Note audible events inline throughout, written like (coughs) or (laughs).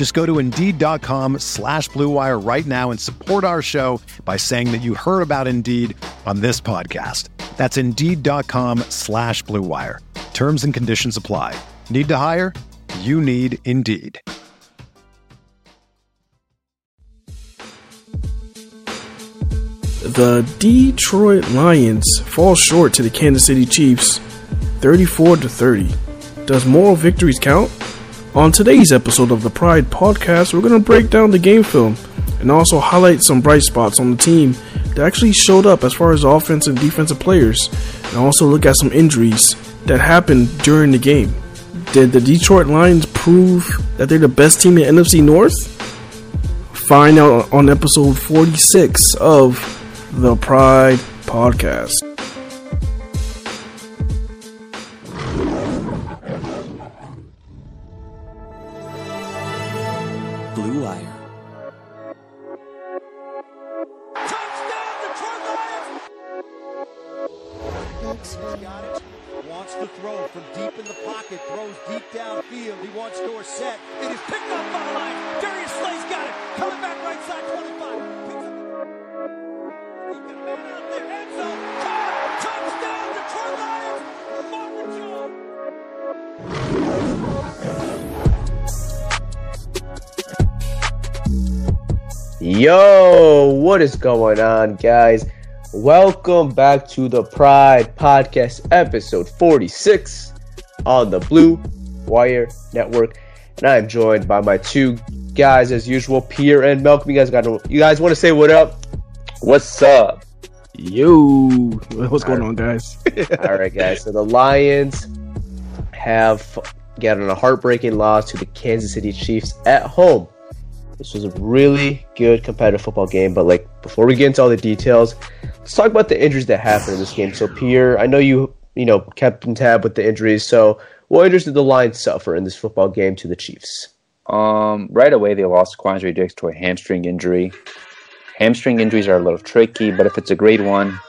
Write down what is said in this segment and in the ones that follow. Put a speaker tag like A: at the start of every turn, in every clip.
A: Just go to Indeed.com slash BlueWire right now and support our show by saying that you heard about Indeed on this podcast. That's Indeed.com slash BlueWire. Terms and conditions apply. Need to hire? You need Indeed.
B: The Detroit Lions fall short to the Kansas City Chiefs 34 to 30. Does moral victories count? On today's episode of the Pride podcast, we're going to break down the game film and also highlight some bright spots on the team that actually showed up as far as offensive and defensive players, and also look at some injuries that happened during the game. Did the Detroit Lions prove that they're the best team in NFC North? Find out on episode 46 of the Pride Podcast.
C: Yo, what is going on, guys? Welcome back to the Pride Podcast, episode 46 on the Blue Wire Network. And I am joined by my two guys, as usual, Pierre and Malcolm. You guys got to, you guys want to say what up? What's up?
B: Yo, what's going on, guys? (laughs)
C: All right, guys. So the Lions have gotten a heartbreaking loss to the Kansas City Chiefs at home. This was a really good competitive football game, but like before we get into all the details, let's talk about the injuries that happened in this game. So Pierre, I know you you know kept in tab with the injuries. So what injuries did the Lions suffer in this football game to the Chiefs?
D: Um, right away, they lost Quandre Diggs to a hamstring injury. Hamstring injuries are a little tricky, but if it's a grade one,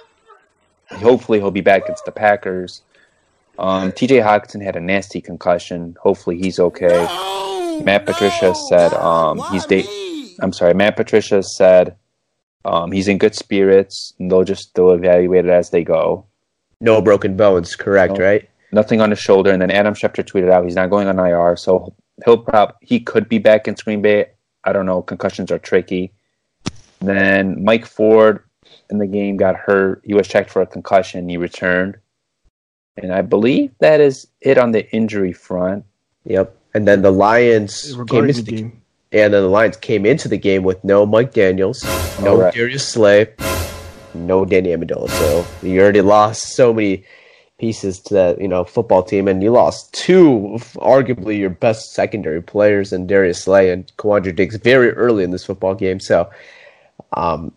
D: hopefully he'll be back against the Packers. Um, TJ Hockenson had a nasty concussion. Hopefully he's okay. Matt Patricia said um, he's date. I'm sorry. Matt Patricia said um, he's in good spirits, and they'll just they'll evaluate it as they go.
C: No broken bones, correct?
D: No.
C: Right?
D: Nothing on his shoulder, and then Adam Schefter tweeted out he's not going on IR, so he'll prob he could be back in Green Bay. I don't know. Concussions are tricky. Then Mike Ford in the game got hurt. He was checked for a concussion. He returned, and I believe that is it on the injury front.
C: Yep. And then the Lions came into
B: the
C: the
B: game,
C: and then the Lions came into the game with no Mike Daniels, no
D: Correct.
C: Darius Slay, no Danny Amendola. So you already lost so many pieces to that you know football team, and you lost two, of arguably your best secondary players, in Darius Slay and Quandre Diggs very early in this football game. So, um,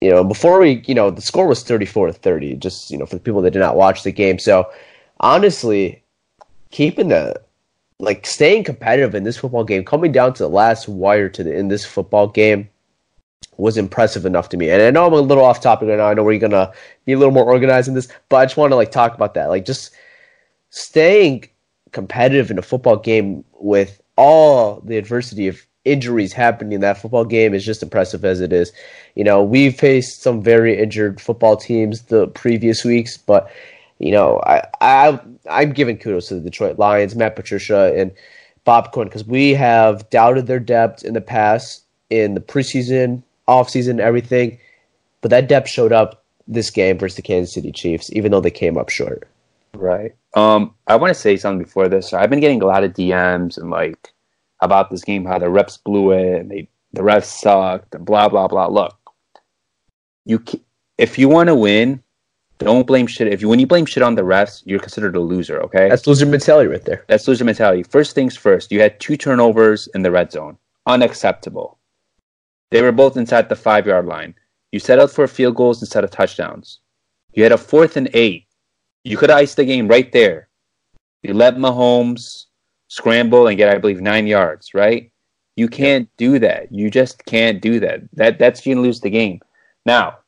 C: you know, before we, you know, the score was thirty-four to thirty. Just you know, for the people that did not watch the game. So, honestly, keeping the like staying competitive in this football game, coming down to the last wire to the in this football game was impressive enough to me. And I know I'm a little off topic right now. I know we're gonna be a little more organized in this, but I just want to like talk about that. Like just staying competitive in a football game with all the adversity of injuries happening in that football game is just impressive as it is. You know, we've faced some very injured football teams the previous weeks, but you know, I, I I'm giving kudos to the Detroit Lions, Matt Patricia, and Bob Quinn because we have doubted their depth in the past in the preseason, offseason, everything. But that depth showed up this game versus the Kansas City Chiefs, even though they came up short.
D: Right. Um, I want to say something before this. I've been getting a lot of DMs and like about this game, how the reps blew it, and they the refs sucked, and blah blah blah. Look, you if you want to win, don't blame shit. If you when you blame shit on the refs, you're considered a loser. Okay,
C: that's loser mentality right there.
D: That's loser mentality. First things first. You had two turnovers in the red zone. Unacceptable. They were both inside the five yard line. You settled for field goals instead of touchdowns. You had a fourth and eight. You could have iced the game right there. You let Mahomes scramble and get, I believe, nine yards. Right? You can't do that. You just can't do that. That that's you lose the game. Now,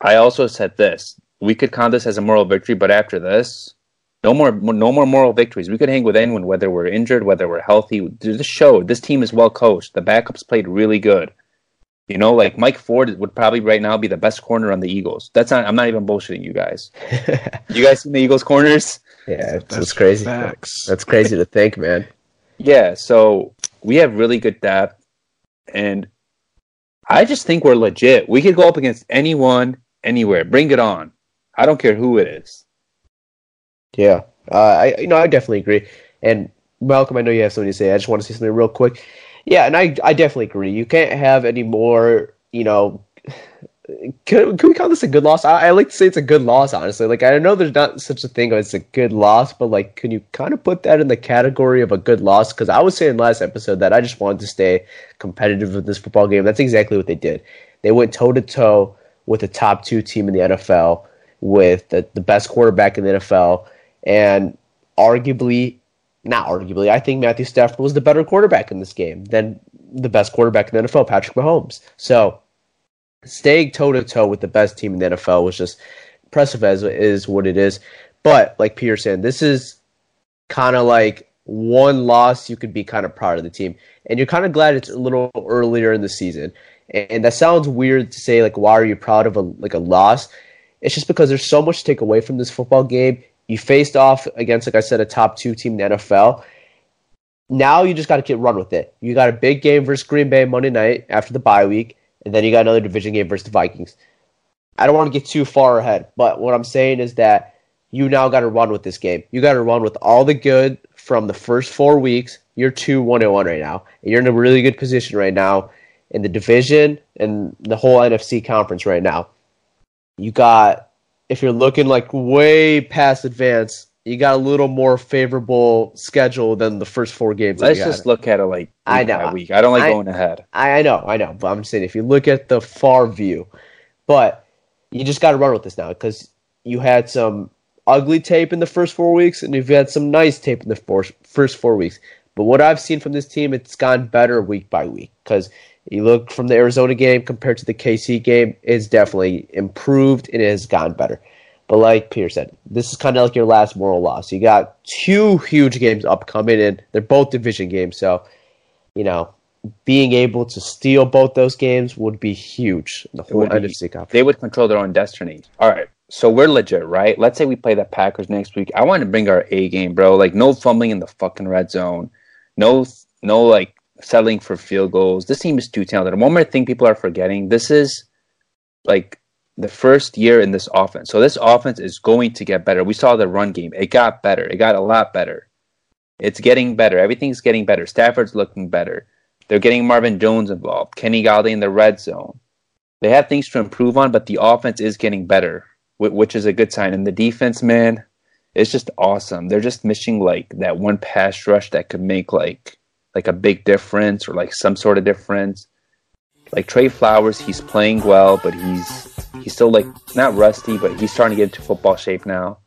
D: I also said this. We could count this as a moral victory, but after this, no more, no more moral victories. We could hang with anyone, whether we're injured, whether we're healthy. This show, this team is well coached. The backups played really good. You know, like Mike Ford would probably right now be the best corner on the Eagles. That's not. I'm not even bullshitting you guys. (laughs) you guys seen the Eagles corners?
C: Yeah, it's, it's crazy. Facts. That's crazy to think, man.
D: Yeah, so we have really good depth, and I just think we're legit. We could go up against anyone anywhere. Bring it on. I don't care who it is.
C: Yeah, uh, I you know I definitely agree. And Malcolm, I know you have something to say. I just want to say something real quick. Yeah, and I I definitely agree. You can't have any more. You know, can, can we call this a good loss? I, I, like to say it's a good loss, honestly. Like I know there's not such a thing as a good loss, but like, can you kind of put that in the category of a good loss? Because I was saying last episode that I just wanted to stay competitive with this football game. That's exactly what they did. They went toe to toe with the top two team in the NFL, with the, the best quarterback in the NFL, and arguably, not arguably, I think Matthew Stafford was the better quarterback in this game than the best quarterback in the NFL, Patrick Mahomes. So staying toe to toe with the best team in the NFL was just impressive as is what it is. But like Peter said, this is kind of like one loss you could be kind of proud of the team, and you're kind of glad it's a little earlier in the season. And that sounds weird to say, like, why are you proud of a like a loss? It's just because there's so much to take away from this football game. You faced off against, like I said, a top two team in the NFL. Now you just got to get run with it. You got a big game versus Green Bay Monday night after the bye week, and then you got another division game versus the Vikings. I don't want to get too far ahead, but what I'm saying is that you now got to run with this game. You got to run with all the good from the first four weeks. You're two one and one right now, and you're in a really good position right now in the division and the whole NFC conference right now. You got if you're looking like way past advance, you got a little more favorable schedule than the first four games.
D: Let's just look at it like
C: I know
D: week. I don't like I, going ahead.
C: I, I know, I know, but I'm saying if you look at the far view, but you just got to run with this now because you had some ugly tape in the first four weeks, and you've had some nice tape in the four, first four weeks. But what I've seen from this team, it's gone better week by week because you look from the Arizona game compared to the KC game, it's definitely improved and it has gotten better. But like Peter said, this is kind of like your last moral loss. You got two huge games upcoming, and they're both division games. So, you know, being able to steal both those games would be huge. The whole NFC conference.
D: They would control their own destiny. All right. So we're legit, right? Let's say we play the Packers next week. I want to bring our A game, bro. Like no fumbling in the fucking red zone. No no like settling for field goals. This team is too talented. one more thing people are forgetting: this is like the first year in this offense. So this offense is going to get better. We saw the run game; it got better. It got a lot better. It's getting better. Everything's getting better. Stafford's looking better. They're getting Marvin Jones involved. Kenny Golladay in the red zone. They have things to improve on, but the offense is getting better, which is a good sign. And the defense, man, it's just awesome. They're just missing like that one pass rush that could make like like a big difference or like some sort of difference. Like Trey Flowers, he's playing well, but he's he's still like not rusty, but he's starting to get into football shape now.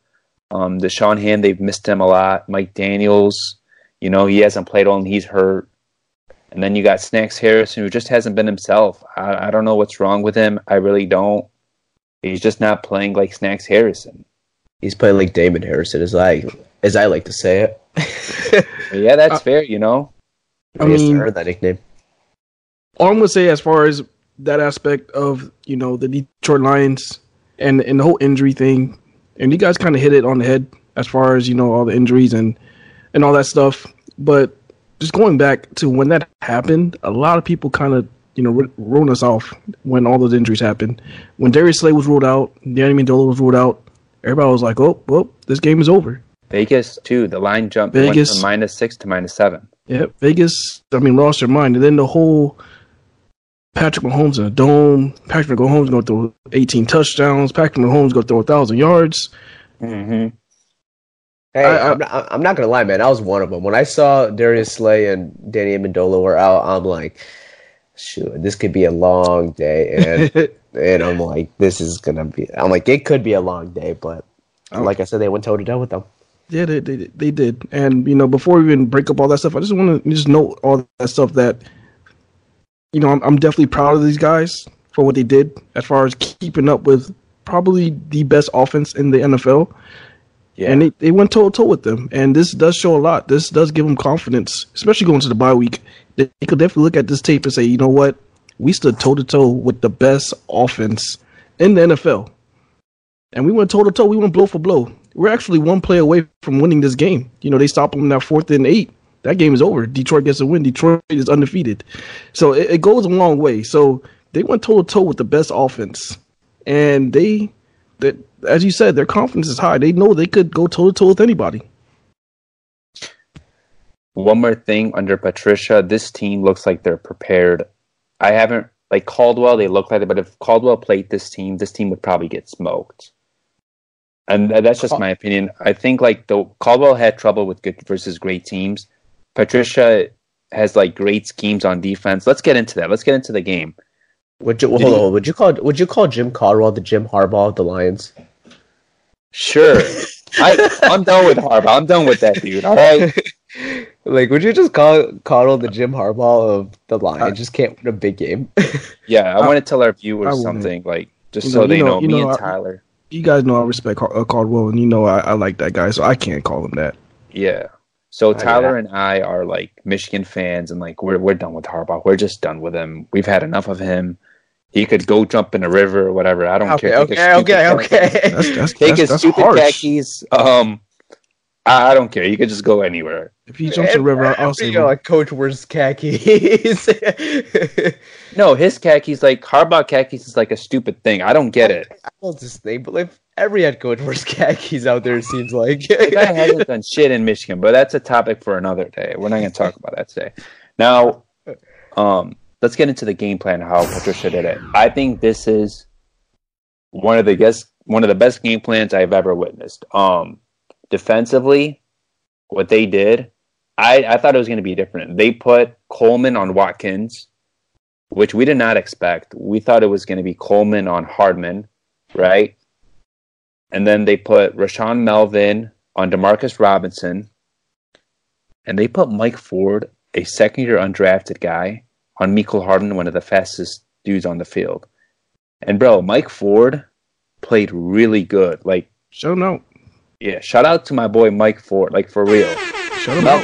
D: Um, Da'Shawn Hand, they've missed him a lot. Mike Daniels, you know, he hasn't played on, he's hurt. And then you got Snacks Harrison, who just hasn't been himself. I, I don't know what's wrong with him. I really don't. He's just not playing like Snacks Harrison.
C: He's playing like Damon Harrison, as I as I like to say
D: it. (laughs) yeah, that's uh, fair. You know,
B: I, mean, heard that nickname. All I'm gonna say, as far as that aspect of you know the Detroit Lions and and the whole injury thing, and you guys kind of hit it on the head as far as you know all the injuries and and all that stuff. But just going back to when that happened, a lot of people kind of you know, rolling us off when all those injuries happened. When Darius Slay was ruled out, Danny Amendola was ruled out. Everybody was like, "Oh, well, this game is over."
D: Vegas too. The line jumped went
B: Vegas.
D: from minus six to minus seven.
B: Yeah, Vegas. I mean, lost their mind, and then the whole Patrick Mahomes in a dome. Patrick Mahomes going to throw 18 touchdowns. Patrick Mahomes going to throw a thousand yards.
D: Mm-hmm.
C: Hey,
B: I- I-
C: I, am not, I'm not gonna lie, man. I was one of them. When I saw Darius Slay and Danny Amendola were out, I'm like, shoot, this could be a long day. And (laughs) and I'm like, this is gonna be. I'm like, it could be a long day, but
B: Oh.
C: like I said, they went toe to toe with them.
B: Yeah, they, they they did. And you know, before we even break up all that stuff, I just want to just note all that stuff that you know I'm, I'm definitely proud of these guys for what they did as far as keeping up with probably the best offense in the NFL.
D: Yeah.
B: And they, they went toe to toe with them, and this does show a lot. This does give them confidence, especially going to the bye week. They, they could definitely look at this tape and say, you know what, we stood toe to toe with the best offense in the NFL, and we went toe to toe. We went blow for blow. We're actually one play away from winning this game. You know, they stop them that fourth and eight. That game is over. Detroit gets a win. Detroit is undefeated. So it, it goes a long way. So they went toe to toe with the best offense, and they that as you said, their confidence is high. They know they could go toe to toe with anybody.
D: One more thing under Patricia, this team looks like they're prepared. I haven't like Caldwell, they look like it, but if Caldwell played this team, this team would probably get smoked. And that's just my opinion. I think like the Caldwell had trouble with good versus great teams. Patricia has like great schemes on defense. Let's get into that. Let's get into the game.
C: Would you
D: Did
C: hold on? Would you call Would you call Jim Caldwell the Jim Harbaugh of the Lions?
D: Sure. (laughs) I, I'm done with Harbaugh. I'm done with that dude. All right. (laughs)
C: like, would you just call Caldwell the Jim Harbaugh of the Lions? just can't win a big game. (laughs)
D: Yeah, I,
B: I-
D: want to tell our viewers something like just
B: You
D: so they
B: you
D: know,
B: know-
D: me
B: know,
D: and
B: I-
D: Tyler.
B: You guys know I respect Car- uh, Caldwell, and you know I, I like that guy, so I can't call him that.
D: Yeah. So
C: yeah.
D: Tyler and I are like Michigan fans, and like we're we're done with Harbaugh. We're just done with him. We've had enough of him. He could go jump in a river or whatever. I don't
C: okay,
D: care.
C: Okay, okay, okay.
B: That's that's
D: Take
B: that's,
D: his
B: that's
D: stupid
B: harsh.
D: khakis. Um, I, I don't care. You could just go anywhere.
B: If he jumps in the river, I'll see.
C: You
B: save
C: know, like Coach wears khakis. (laughs)
D: No, his khakis like Harbaugh khakis is like a stupid thing. I don't get it.
C: I don't just think, but like every head coach wears (laughs) khakis out there. It seems like.
D: The guy hasn't done shit in Michigan, but that's a topic for another day. We're not going to talk about that today. Now, um, let's get into the game plan. How Patricia did it. I think this is one of the guess one of the best game plans I've ever witnessed. Um, defensively, what they did, I I thought it was going to be different. They put Coleman on Watkins, which we did not expect. We thought it was going to be Coleman on Hardman, right? And then they put Rashaan Melvin on Demarcus Robinson. And they put Mike Ford, a second year undrafted guy, on Mecole Hardman, one of the fastest dudes on the field. And bro, Mike Ford played really good. Like,
B: him out.
D: Yeah, shout out to my boy Mike Ford, like for real.
B: Shut him out.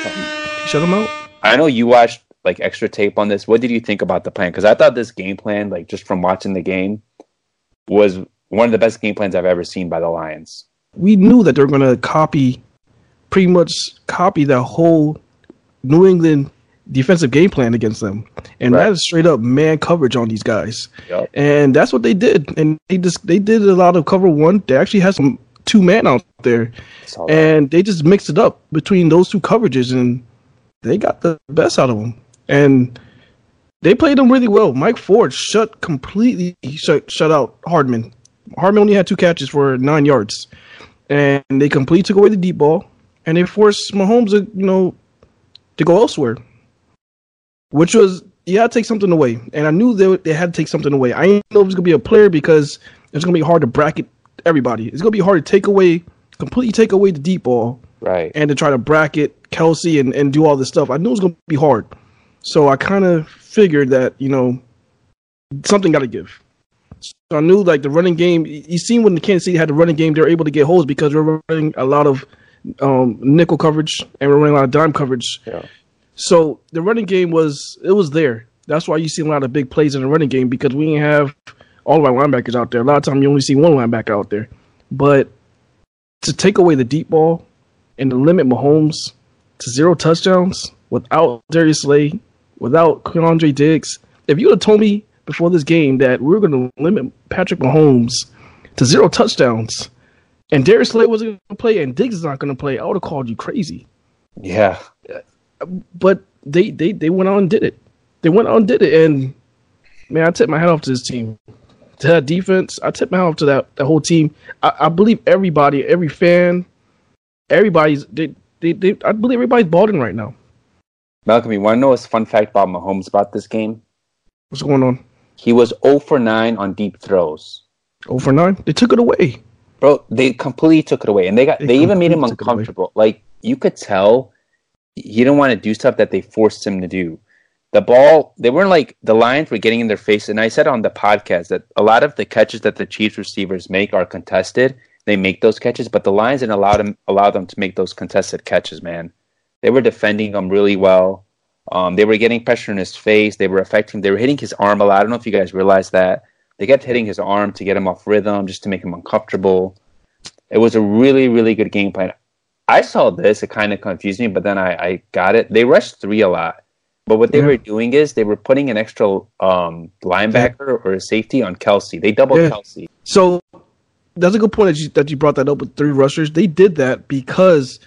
B: Shut him out.
D: I know you watched like extra tape on this. What did you think about the plan? Because I thought this game plan, like just from watching the game, was one of the best game plans I've ever seen by the Lions.
B: we knew that they were going to copy, pretty much copy the whole New England defensive game plan against them, and
D: Right.
B: that is straight up man coverage on these guys,
D: Yup.
B: and that's what they did. And they just they did a lot of cover one. They actually had some two man out there, and they just mixed it up between those two coverages, and they got the best out of them. And they played them really well. Mike Ford shut completely shut shut out Hardman. Hardman only had two catches for nine yards, and they completely took away the deep ball, and they forced Mahomes to you know to go elsewhere, which was you had to take something away. And I knew they they had to take something away. I didn't know it was gonna be a player because it's gonna be hard to bracket everybody. It's gonna be hard to take away completely take away the deep ball
D: right.
B: and to try to bracket Kelce and, and do all this stuff. I knew it was to be hard. So I kind of figured that, you know, something got to give. So I knew like the running game, you seen when the Kansas City had the running game, they were able to get holes because we're running a lot of um, nickel coverage and we we're running a lot of dime coverage.
D: Yeah.
B: So the running game was, it was there. That's why you see a lot of big plays in the running game because we didn't have all of our linebackers out there. A lot of time you only see one linebacker out there. But to take away the deep ball and to limit Mahomes to zero touchdowns without Darius Slay, without Andre Diggs, if you would have told me before this game that we were going to limit Patrick Mahomes to zero touchdowns and Darius Slay wasn't going to play and Diggs is not going to play, I would have called you crazy.
D: Yeah.
B: But they, they, they went out and did it. They went out and did it. And man, I tip my hat off to this team. To that defense, I tip my hat off to that, that whole team. I, I believe everybody, every fan, everybody's they, they, they I believe everybody's balling right now.
D: Malcolm, you want to know a fun fact about Mahomes about this game?
B: What's going on?
D: He was 0 for 9 on deep throws.
B: 0 for 9? They took it away.
D: Bro, they completely took it away. And they got
B: They
D: they, even made him
B: completely took it away.
D: uncomfortable. Like you could tell he didn't want to do stuff that they forced him to do. The ball, they weren't like the Lions were getting in their face. And I said on the podcast that a lot of the catches that the Chiefs receivers make are contested. They make those catches, but the Lions didn't allow them allow them to make those contested catches, man. They were defending him really well. Um, they were getting pressure in his face. They were affecting. They were hitting his arm a lot. I don't know if you guys realized that. They kept hitting his arm to get him off rhythm, just to make him uncomfortable. It was a really, really good game plan. I saw this. It kind of confused me, but then I, I got it. They rushed three a lot, but what they
B: Yeah.
D: were doing is they were putting an extra um, linebacker or a safety on Kelce. They doubled
B: Yeah.
D: Kelce.
B: So that's a good point that you that you brought that up with three rushers. They did that because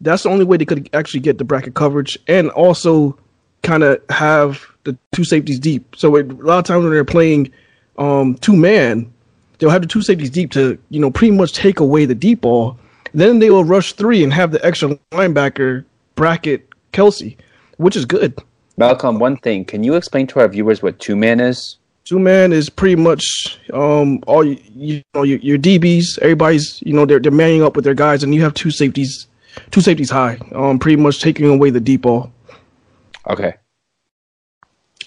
B: that's the only way they could actually get the bracket coverage and also kind of have the two safeties deep. So it, a lot of times when they're playing um, two man, they'll have the two safeties deep to you know pretty much take away the deep ball. Then they will rush three and have the extra linebacker bracket Kelce, which is good.
D: Malcolm, one thing. Can you explain to our viewers what two man is?
B: Two man is pretty much um all you, you know your, your DBs. Everybody's you know they're they're manning up with their guys, and you have two safeties, two safeties high. Um, pretty much taking away the deep ball.
D: Okay.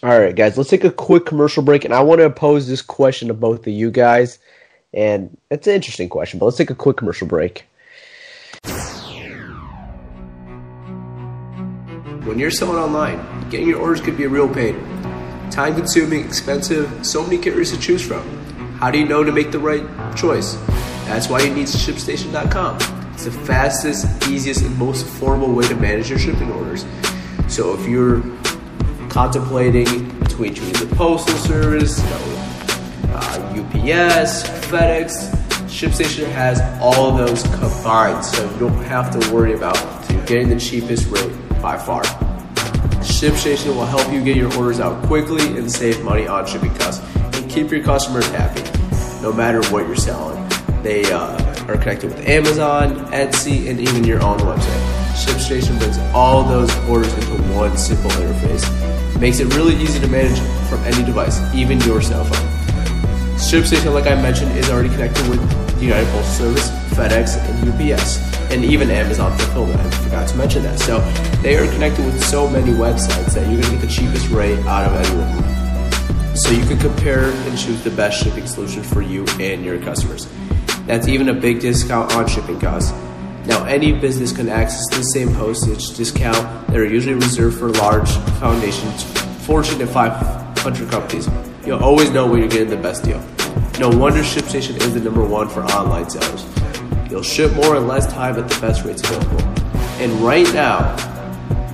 E: All right, guys, let's take a quick commercial break, and I want to pose this question to both of you guys. And it's an interesting question, but let's take a quick commercial break.
C: When you're selling online, getting your orders could be a real pain. Time consuming, expensive, so many carriers to choose from. How do you know to make the right choice? That's why you need ShipStation.com. It's the fastest, easiest, and most affordable way to manage your shipping orders. So if you're contemplating between choosing the postal service, uh, UPS, FedEx, ShipStation has all those combined, so you don't have to worry about getting the cheapest rate by far. ShipStation will help you get your orders out quickly and save money on shipping costs and keep your customers happy, no matter what you're selling. They uh, are connected with Amazon, Etsy, and even your own website. ShipStation brings all those orders into one simple interface. Makes it really easy to manage from any device, even your cell phone. ShipStation, like I mentioned, is already connected with United Postal Service, FedEx, and UPS, and even Amazon Fulfillment. I forgot to mention that. So they are connected with so many websites that you're going to get the cheapest rate out of any of them. So you can compare and choose the best shipping solution for you and your customers. That's even a big discount on shipping costs. Now, any business can access the same postage discount that are usually reserved for large foundations, Fortune and 500 companies. You'll always know when you're getting the best deal. No wonder ShipStation is the number one for online sellers. You'll ship more in less time at the best rates available. And right now,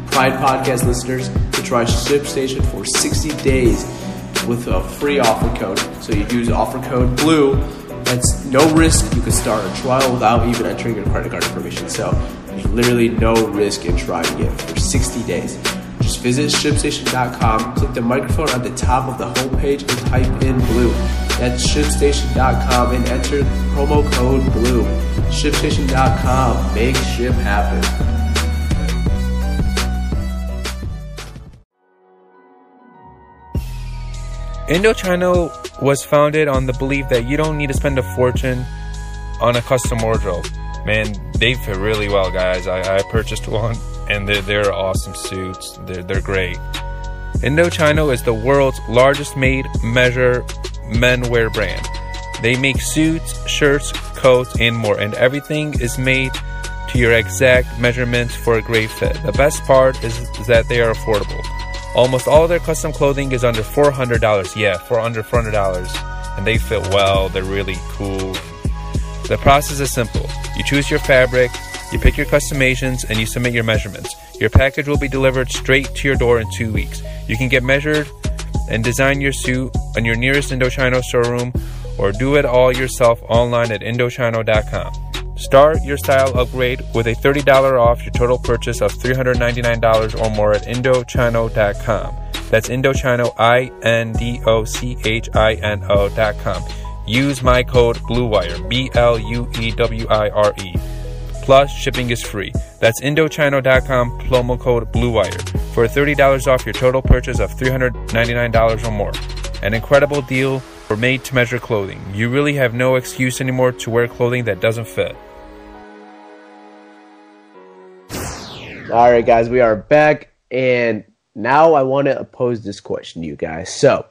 C: Pride Podcast listeners can try ShipStation for 60 days with a free offer code. So you use offer code BLUE. That's no risk. You can start a trial without even entering your credit card information. So there's literally no risk in trying it for 60 days. Just visit ShipStation.com, click the microphone at the top of the homepage, and type in BLUE. That's ShipStation.com and enter promo code BLUE. ShipStation.com. Make ship happen.
F: Indochino was founded on the belief that you don't need to spend a fortune on a custom wardrobe. Man, they fit really well, guys. I, I purchased one, and they're, they're awesome suits. They're, they're great. Indochino is the world's largest made measure men wear brand. They make suits, shirts, coats, and more, and everything is made to your exact measurements for a great fit. The best part is, is that they are affordable. Almost all their custom clothing is under $400. Yeah, for under $400. And they fit well, they're really cool. The process is simple. You choose your fabric, you pick your customations, and you submit your measurements. Your package will be delivered straight to your door in two weeks. You can get measured
G: and design your suit on your nearest Indochino showroom or do it all yourself online at Indochino.com. Start your style upgrade with a $30 off your total purchase of $399 or more at Indochino.com. That's Indochino, I N D O C H I N O.com. Use my code BLUEWIRE, B L U E W I R E. Plus, shipping is free. That's Indochino.com, promo code BLUEWIRE for $30 off your total purchase of $399 or more. An incredible deal for made to measure clothing. You really have no excuse anymore to wear clothing that doesn't fit.
C: All right, guys, we are back, and now I want to pose this question to you guys. So,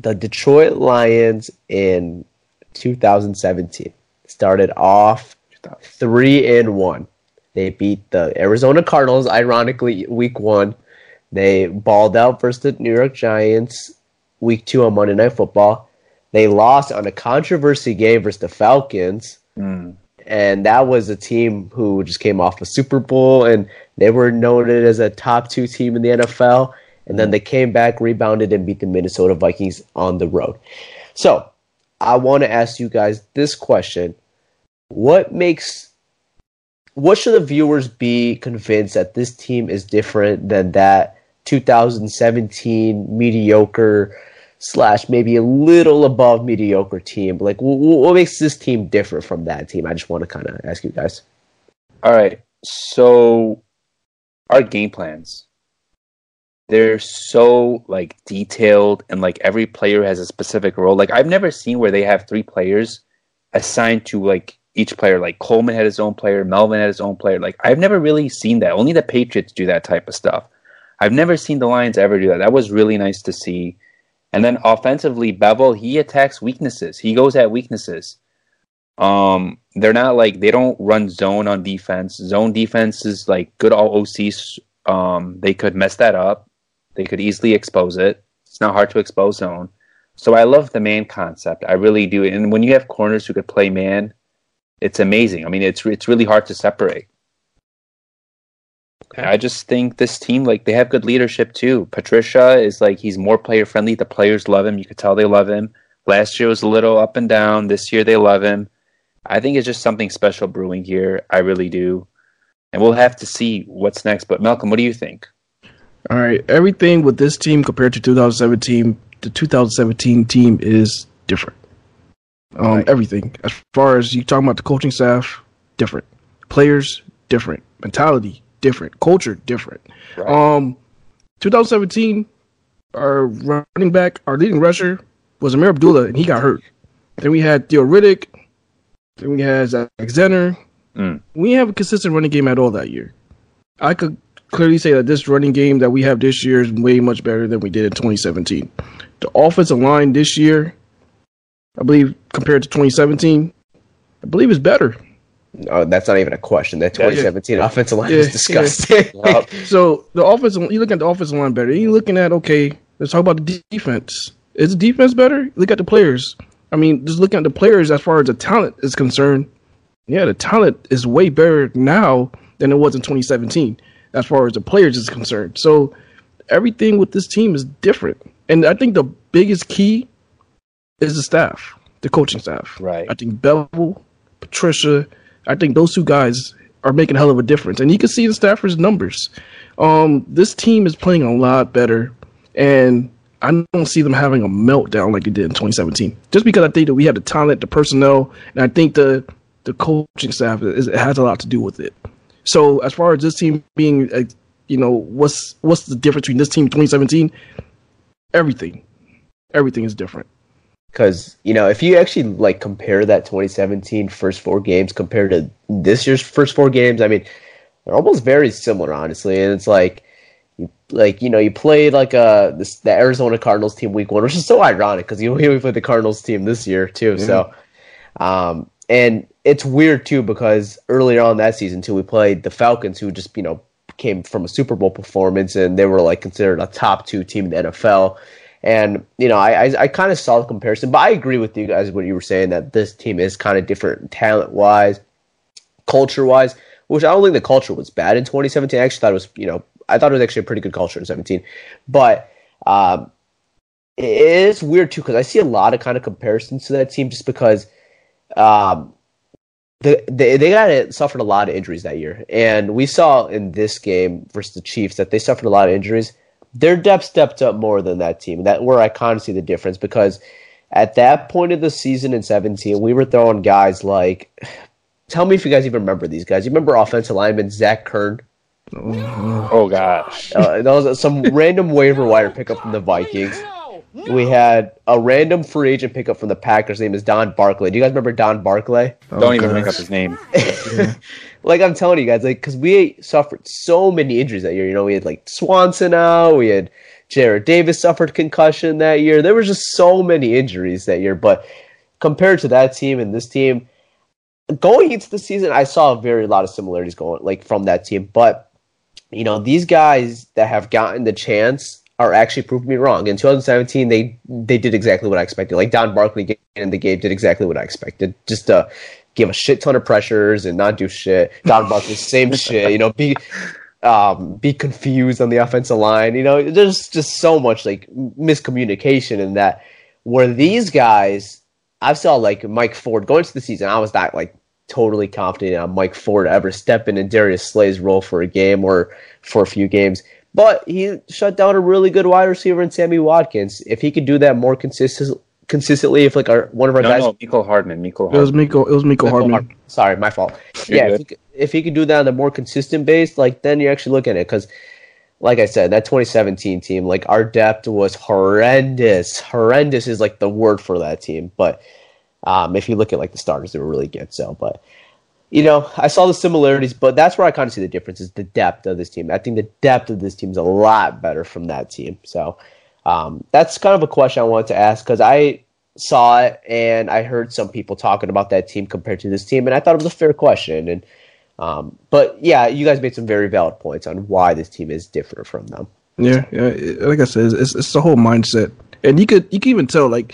C: the Detroit Lions in 2017 started off three and one. They beat the Arizona Cardinals, ironically, week one. They balled out versus the New York Giants week two on Monday Night Football. They lost on a controversy game versus the Falcons. Hmm. And that was a team who just came off a Super Bowl and they were noted as a top two team in the NFL. And then mm-hmm. they came back, rebounded, and beat the Minnesota Vikings on the road. So I want to ask you guys this question. What makes what should the viewers be convinced that this team is different than that 2017 mediocre slash maybe a little above mediocre team? Like, wh- wh- what makes this team different from that team? I just want to kind of ask you guys.
D: All right. So our game plans they're so like detailed and like every player has a specific role. Like I've never seen where they have three players assigned to like each player. Like Coleman had his own player, Melvin had his own player. Like I've never really seen that. Only the Patriots do that type of stuff. I've never seen the Lions ever do that. That was really nice to see. And then offensively, Bevell, he attacks weaknesses. He goes at weaknesses. Um, they're not like they don't run zone on defense. Zone defense is like good all OCs. Um, they could mess that up. They could easily expose it. It's not hard to expose zone. So I love the man concept. I really do. And when you have corners who could play man, it's amazing. I mean, it's it's really hard to separate. I just think this team, like, they have good leadership too. Patricia is like he's more player friendly. The players love him. You could tell they love him. Last year was a little up and down. This year they love him. I think it's just something special brewing here. I really do. And we'll have to see what's next. But Malcolm, what do you think?
B: All right, everything with this team compared to 2017, the 2017 team is different. Um,
D: Right.
B: Everything as far as you talking about the coaching staff, different. Players, different. Mentality, different. Culture, different.
D: Right.
B: Um, 2017, our running back, our leading rusher was Ameer Abdullah, and he got hurt. Then we had Theo Riddick. Then we had Zach Zenner.
D: Mm.
B: We didn't have a consistent running game at all that year. I could clearly say that this running game that we have this year is way much better than we did in 2017. The offensive line this year, I believe, compared to 2017, I believe is better.
C: Oh, that's not even a question. That 2017 offensive line
B: Yeah,
C: is disgusting. (laughs)
D: Yup.
B: So the offensive, you look at the offensive line better. You're looking at okay. Let's talk about the defense. Is the defense better? Look at the players. I mean, just looking at the players as far as the talent is concerned. Yeah, the talent is way better now than it was in 2017, as far as the players is concerned. So everything with this team is different, and I think the biggest key is the staff, the coaching staff.
D: Right.
B: I think Bevell, Patricia, I think those two guys are making a hell of a difference. And you can see the Stafford's numbers. Um, this team is playing a lot better, and I don't see them having a meltdown like they did in 2017. Just because I think that we have the talent, the personnel, and I think the the coaching staff is, it has a lot to do with it. So as far as this team being, uh, you know, what's what's the difference between this team 2017? Everything, everything is different.
C: Because you know, if you actually like compare that 2017 first four games compared to this year's first four games, I mean, they're almost very similar, honestly. And it's like, you like you know, you played like uh this the Arizona Cardinals team week one, which is so ironic because you know (laughs) we played the Cardinals team this year too. So, um, and it's weird too because earlier on that season too, we played the Falcons, who just you know came from a Super Bowl performance, and they were like considered a top two team in the NFL. And you know, I I, I kind of saw the comparison, but I agree with you guys what you were saying that this team is kind of different talent wise, culture wise. Which I don't think the culture was bad in 2017. I actually thought it was you know I thought it was actually a pretty good culture in 17, but um, it is weird too because I see a lot of kind of comparisons to that team just because um, the, they they got suffered a lot of injuries that year, and we saw in this game versus the Chiefs that they suffered a lot of injuries. Their depth stepped up more than that team. That where I kind of see the difference because at that point of the season in 17, we were throwing guys like. Tell me if you guys even remember these guys. You remember offensive lineman Zac Kerin?
D: Oh gosh.
C: Uh, that was some random waiver wire pickup from the Vikings. We had a random free agent pickup from the Packers. His name is Don Barclay. Do you guys remember Don Barclay?
D: Don't oh, even make up his name. (laughs)
C: like I'm telling you guys, like because we suffered so many injuries that year. You know, we had like Swanson out. We had Jarrad Davis suffered concussion that year. There was just so many injuries that year. But compared to that team and this team, going into the season, I saw a very lot of similarities going like from that team. But you know, these guys that have gotten the chance are actually proving me wrong. In 2017, they they did exactly what I expected. Like Don Barclay in the game did exactly what I expected. Just to give a shit ton of pressures and not do shit. Don Barclay, (laughs) same shit. You know, be um, be confused on the offensive line. You know, there's just so much like miscommunication in that. Where these guys, I saw like Mike Ford going into the season. I was not like totally confident on Mike Ford ever stepping in Darius Slay's role for a game or for a few games. But he shut down a really good wide receiver in Sammy Watkins. If he could do that more consistent, consistently, if like our one of our
D: No,
C: guys,
D: no, Mecole Hardman. Mecole
B: It was
D: Hardman.
B: Mecole. It was Mecole Hardman.
C: sorry, my fault.
D: You're
C: yeah, if he, could, if he could do that on a more consistent base, like then you actually look at it because, like I said, that 2017 team, like our depth was horrendous. Horrendous is like the word for that team. But um, if you look at like the starters, they were really good. So, but you know, I saw the similarities, but that's where I kind of see the difference is the depth of this team. I think the depth of this team is a lot better from that team. So um, that's kind of a question I wanted to ask because I saw it and I heard some people talking about that team compared to this team, and I thought it was a fair question. And um, but yeah, you guys made some very valid points on why this team is different from them.
B: Yeah, yeah. Like I said, it's, it's the whole mindset, and you could you can even tell like,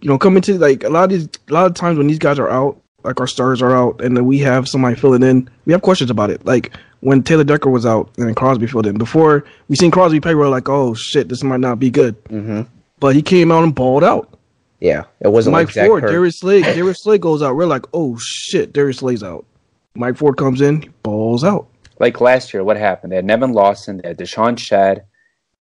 B: you know, coming to like a lot of these a lot of times when these guys are out, like our stars are out, and then we have somebody filling in, we have questions about it. Like when Taylor Decker was out and Crosby filled in. Before we seen Crosby play, we were like, oh shit, this might not be good. Mm-hmm. But he came out and balled out.
C: Yeah, it wasn't
B: Mike
C: like
B: Ford. Darius Slade, (laughs) Darius Slade goes out. We're like, oh shit, Darius Slade's out. Mike Ford comes in, balls out.
D: Like last year, what happened? They had Nevin Lawson, they had DeShawn Shead,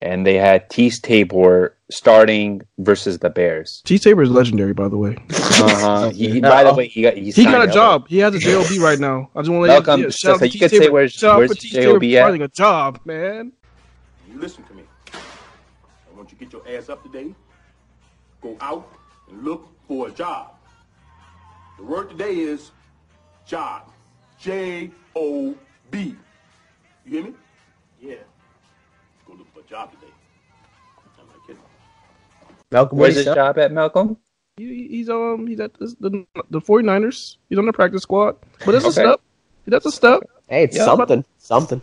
D: and they had Teez Tabor starting versus the Bears.
B: T. Tabor is legendary, by the way.
D: Uh-huh. he, he- by the way, he got he's
B: He got a
D: out.
B: job. He has a job right now. I just want to
D: Malcolm,
B: yeah,
D: so-
B: shout out
D: so
B: to
D: you
B: T.
D: could say
B: Tabor.
D: where's-
B: Shout out
D: where's
B: for T.
D: J.O.B. at?
B: finding a job, man.
H: You listen to me. I want you to get your ass up today, go out and look for a job. The word today is job. J O B. You hear me? Yeah. Job today. I'm not kidding.
C: Malcolm,
D: Where's his
C: do you say?
D: job at, Malcolm?
B: He, he's um he's at the, the the 49ers. He's on the practice squad. But that's a
D: Okay.
B: step. That's a step.
C: Hey, it's
B: Yeah,
C: something. Something.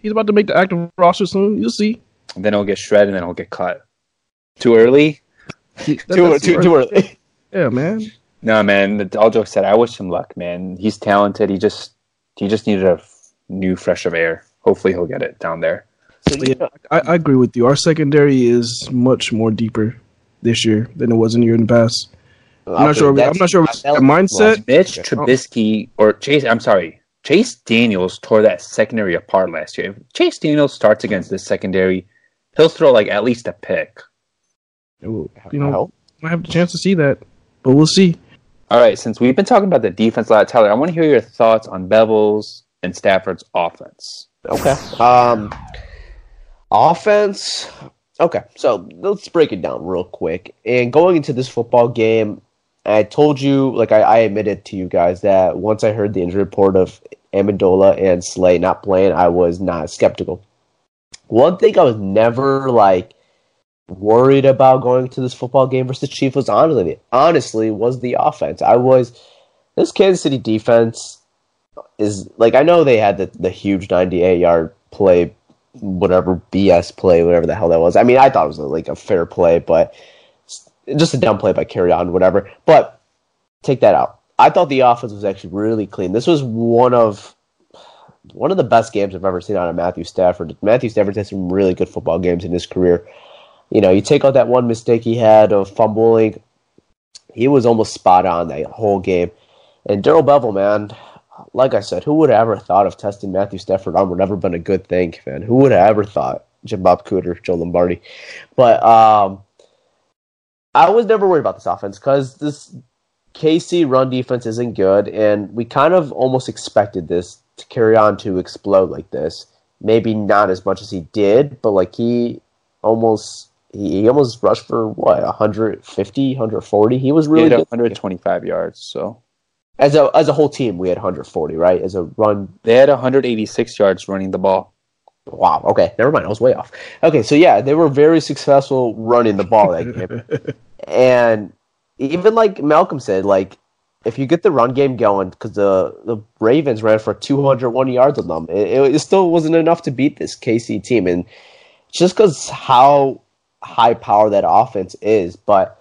B: He's about to make the active roster soon. You'll see.
D: And then he'll get shredded, and then he'll get cut. Too early? (laughs)
B: That-
C: Too,
B: that's
C: too, too early.
B: Yeah, man.
D: No, man. All jokes said, I wish him luck, man. He's talented. He just he just needed a f- new fresh of air. Hopefully, he'll get it down there.
C: So, you know,
B: I, I agree with you. Our secondary is much more deeper this year than it was in the year in the past. I'm not sure. I'm not sure if it's
C: that-
B: a mindset.
D: Mitch Trubisky or Chase. I'm sorry, Chase Daniels tore that secondary apart last year. If Chase Daniels starts against this secondary, he'll throw like at least a pick.
B: You
C: I
B: know,
C: hope.
B: might have the chance to see that, but we'll see.
D: All right, since we've been talking about the defense a lot, Tyler, I want to hear your thoughts on Bevell's and Stafford's offense.
C: Okay. Um, offense. Okay, so let's break it down real quick. And going into this football game, I told you, like I, I admitted to you guys, that once I heard the injury report of Amendola and Slay not playing, I was not skeptical. One thing I was never like worried about going to this football game versus the Chiefs was honestly, honestly was the offense. I was this Kansas City defense is like I know they had the, the huge 98 yard play, whatever BS play, whatever the hell that was. I mean, I thought it was like a fair play, but just a dumb play by Kerryon, whatever. But take that out. I thought the offense was actually really clean. This was one of one of the best games I've ever seen out of Matthew Stafford. Matthew Stafford had some really good football games in his career. you know, you take out that one mistake he had of fumbling, he was almost spot on that whole game. And Darrell Bevell, man, like I said, who would have ever thought of testing Matthew Stafford on would never been a good thing, man? Who would have ever thought? Jim Bob Cooter, Joe Lombardi. But um, I was never worried about this offense because this KC run defense isn't good, and we kind of almost expected this to Kerryon to explode like this. Maybe not as much as he did, but like he almost he, he almost rushed for what 150, 140. He was
D: He
C: really good.
D: 125 yards, so
C: As a as a whole team, we had 140, right? As a run
D: they had 186 yards running the ball.
C: Wow. Okay. Never mind. I was way off. Okay. So yeah, they were very successful running the ball that game, (laughs) and even like Malcolm said, like if you get the run game going, because the the Ravens ran for 201 yards on them, it, it still wasn't enough to beat this KC team, and just because how high power that offense is, but.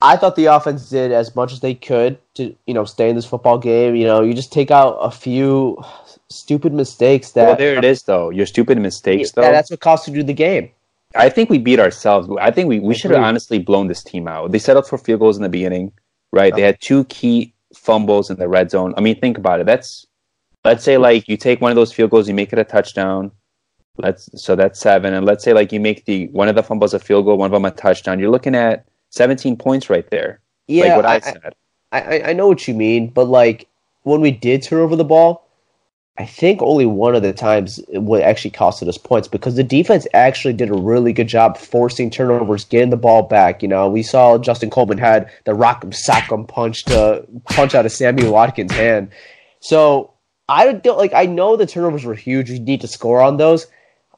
C: I thought the offense did as much as they could to, you know, stay in this football game. You know, you just take out a few stupid mistakes that
D: well, there it is, though. Your stupid mistakes, though.
C: yeah, that's what cost you the game.
D: I think we beat ourselves. I think we, we should have honestly blown this team out. They set up for field goals in the beginning, right? They had two key fumbles in the red zone. I mean, think about it. That's let's say like you take one of those field goals, you make it a touchdown. Let's so that's seven, and let's say like you make the one of the fumbles a field goal, one of them a touchdown. You're looking at 17 points right there.
C: Yeah,
D: like what I,
C: I,
D: said.
C: I, I, I know what you mean, but like when we did turn over the ball, I think only one of the times it would actually costed us points because the defense actually did a really good job forcing turnovers, getting the ball back. You know, we saw Justin Coleman had the rock'em sock'em punch to punch out of Sammy Watkins' hand. So I don't like. I know the turnovers were huge. We need to score on those.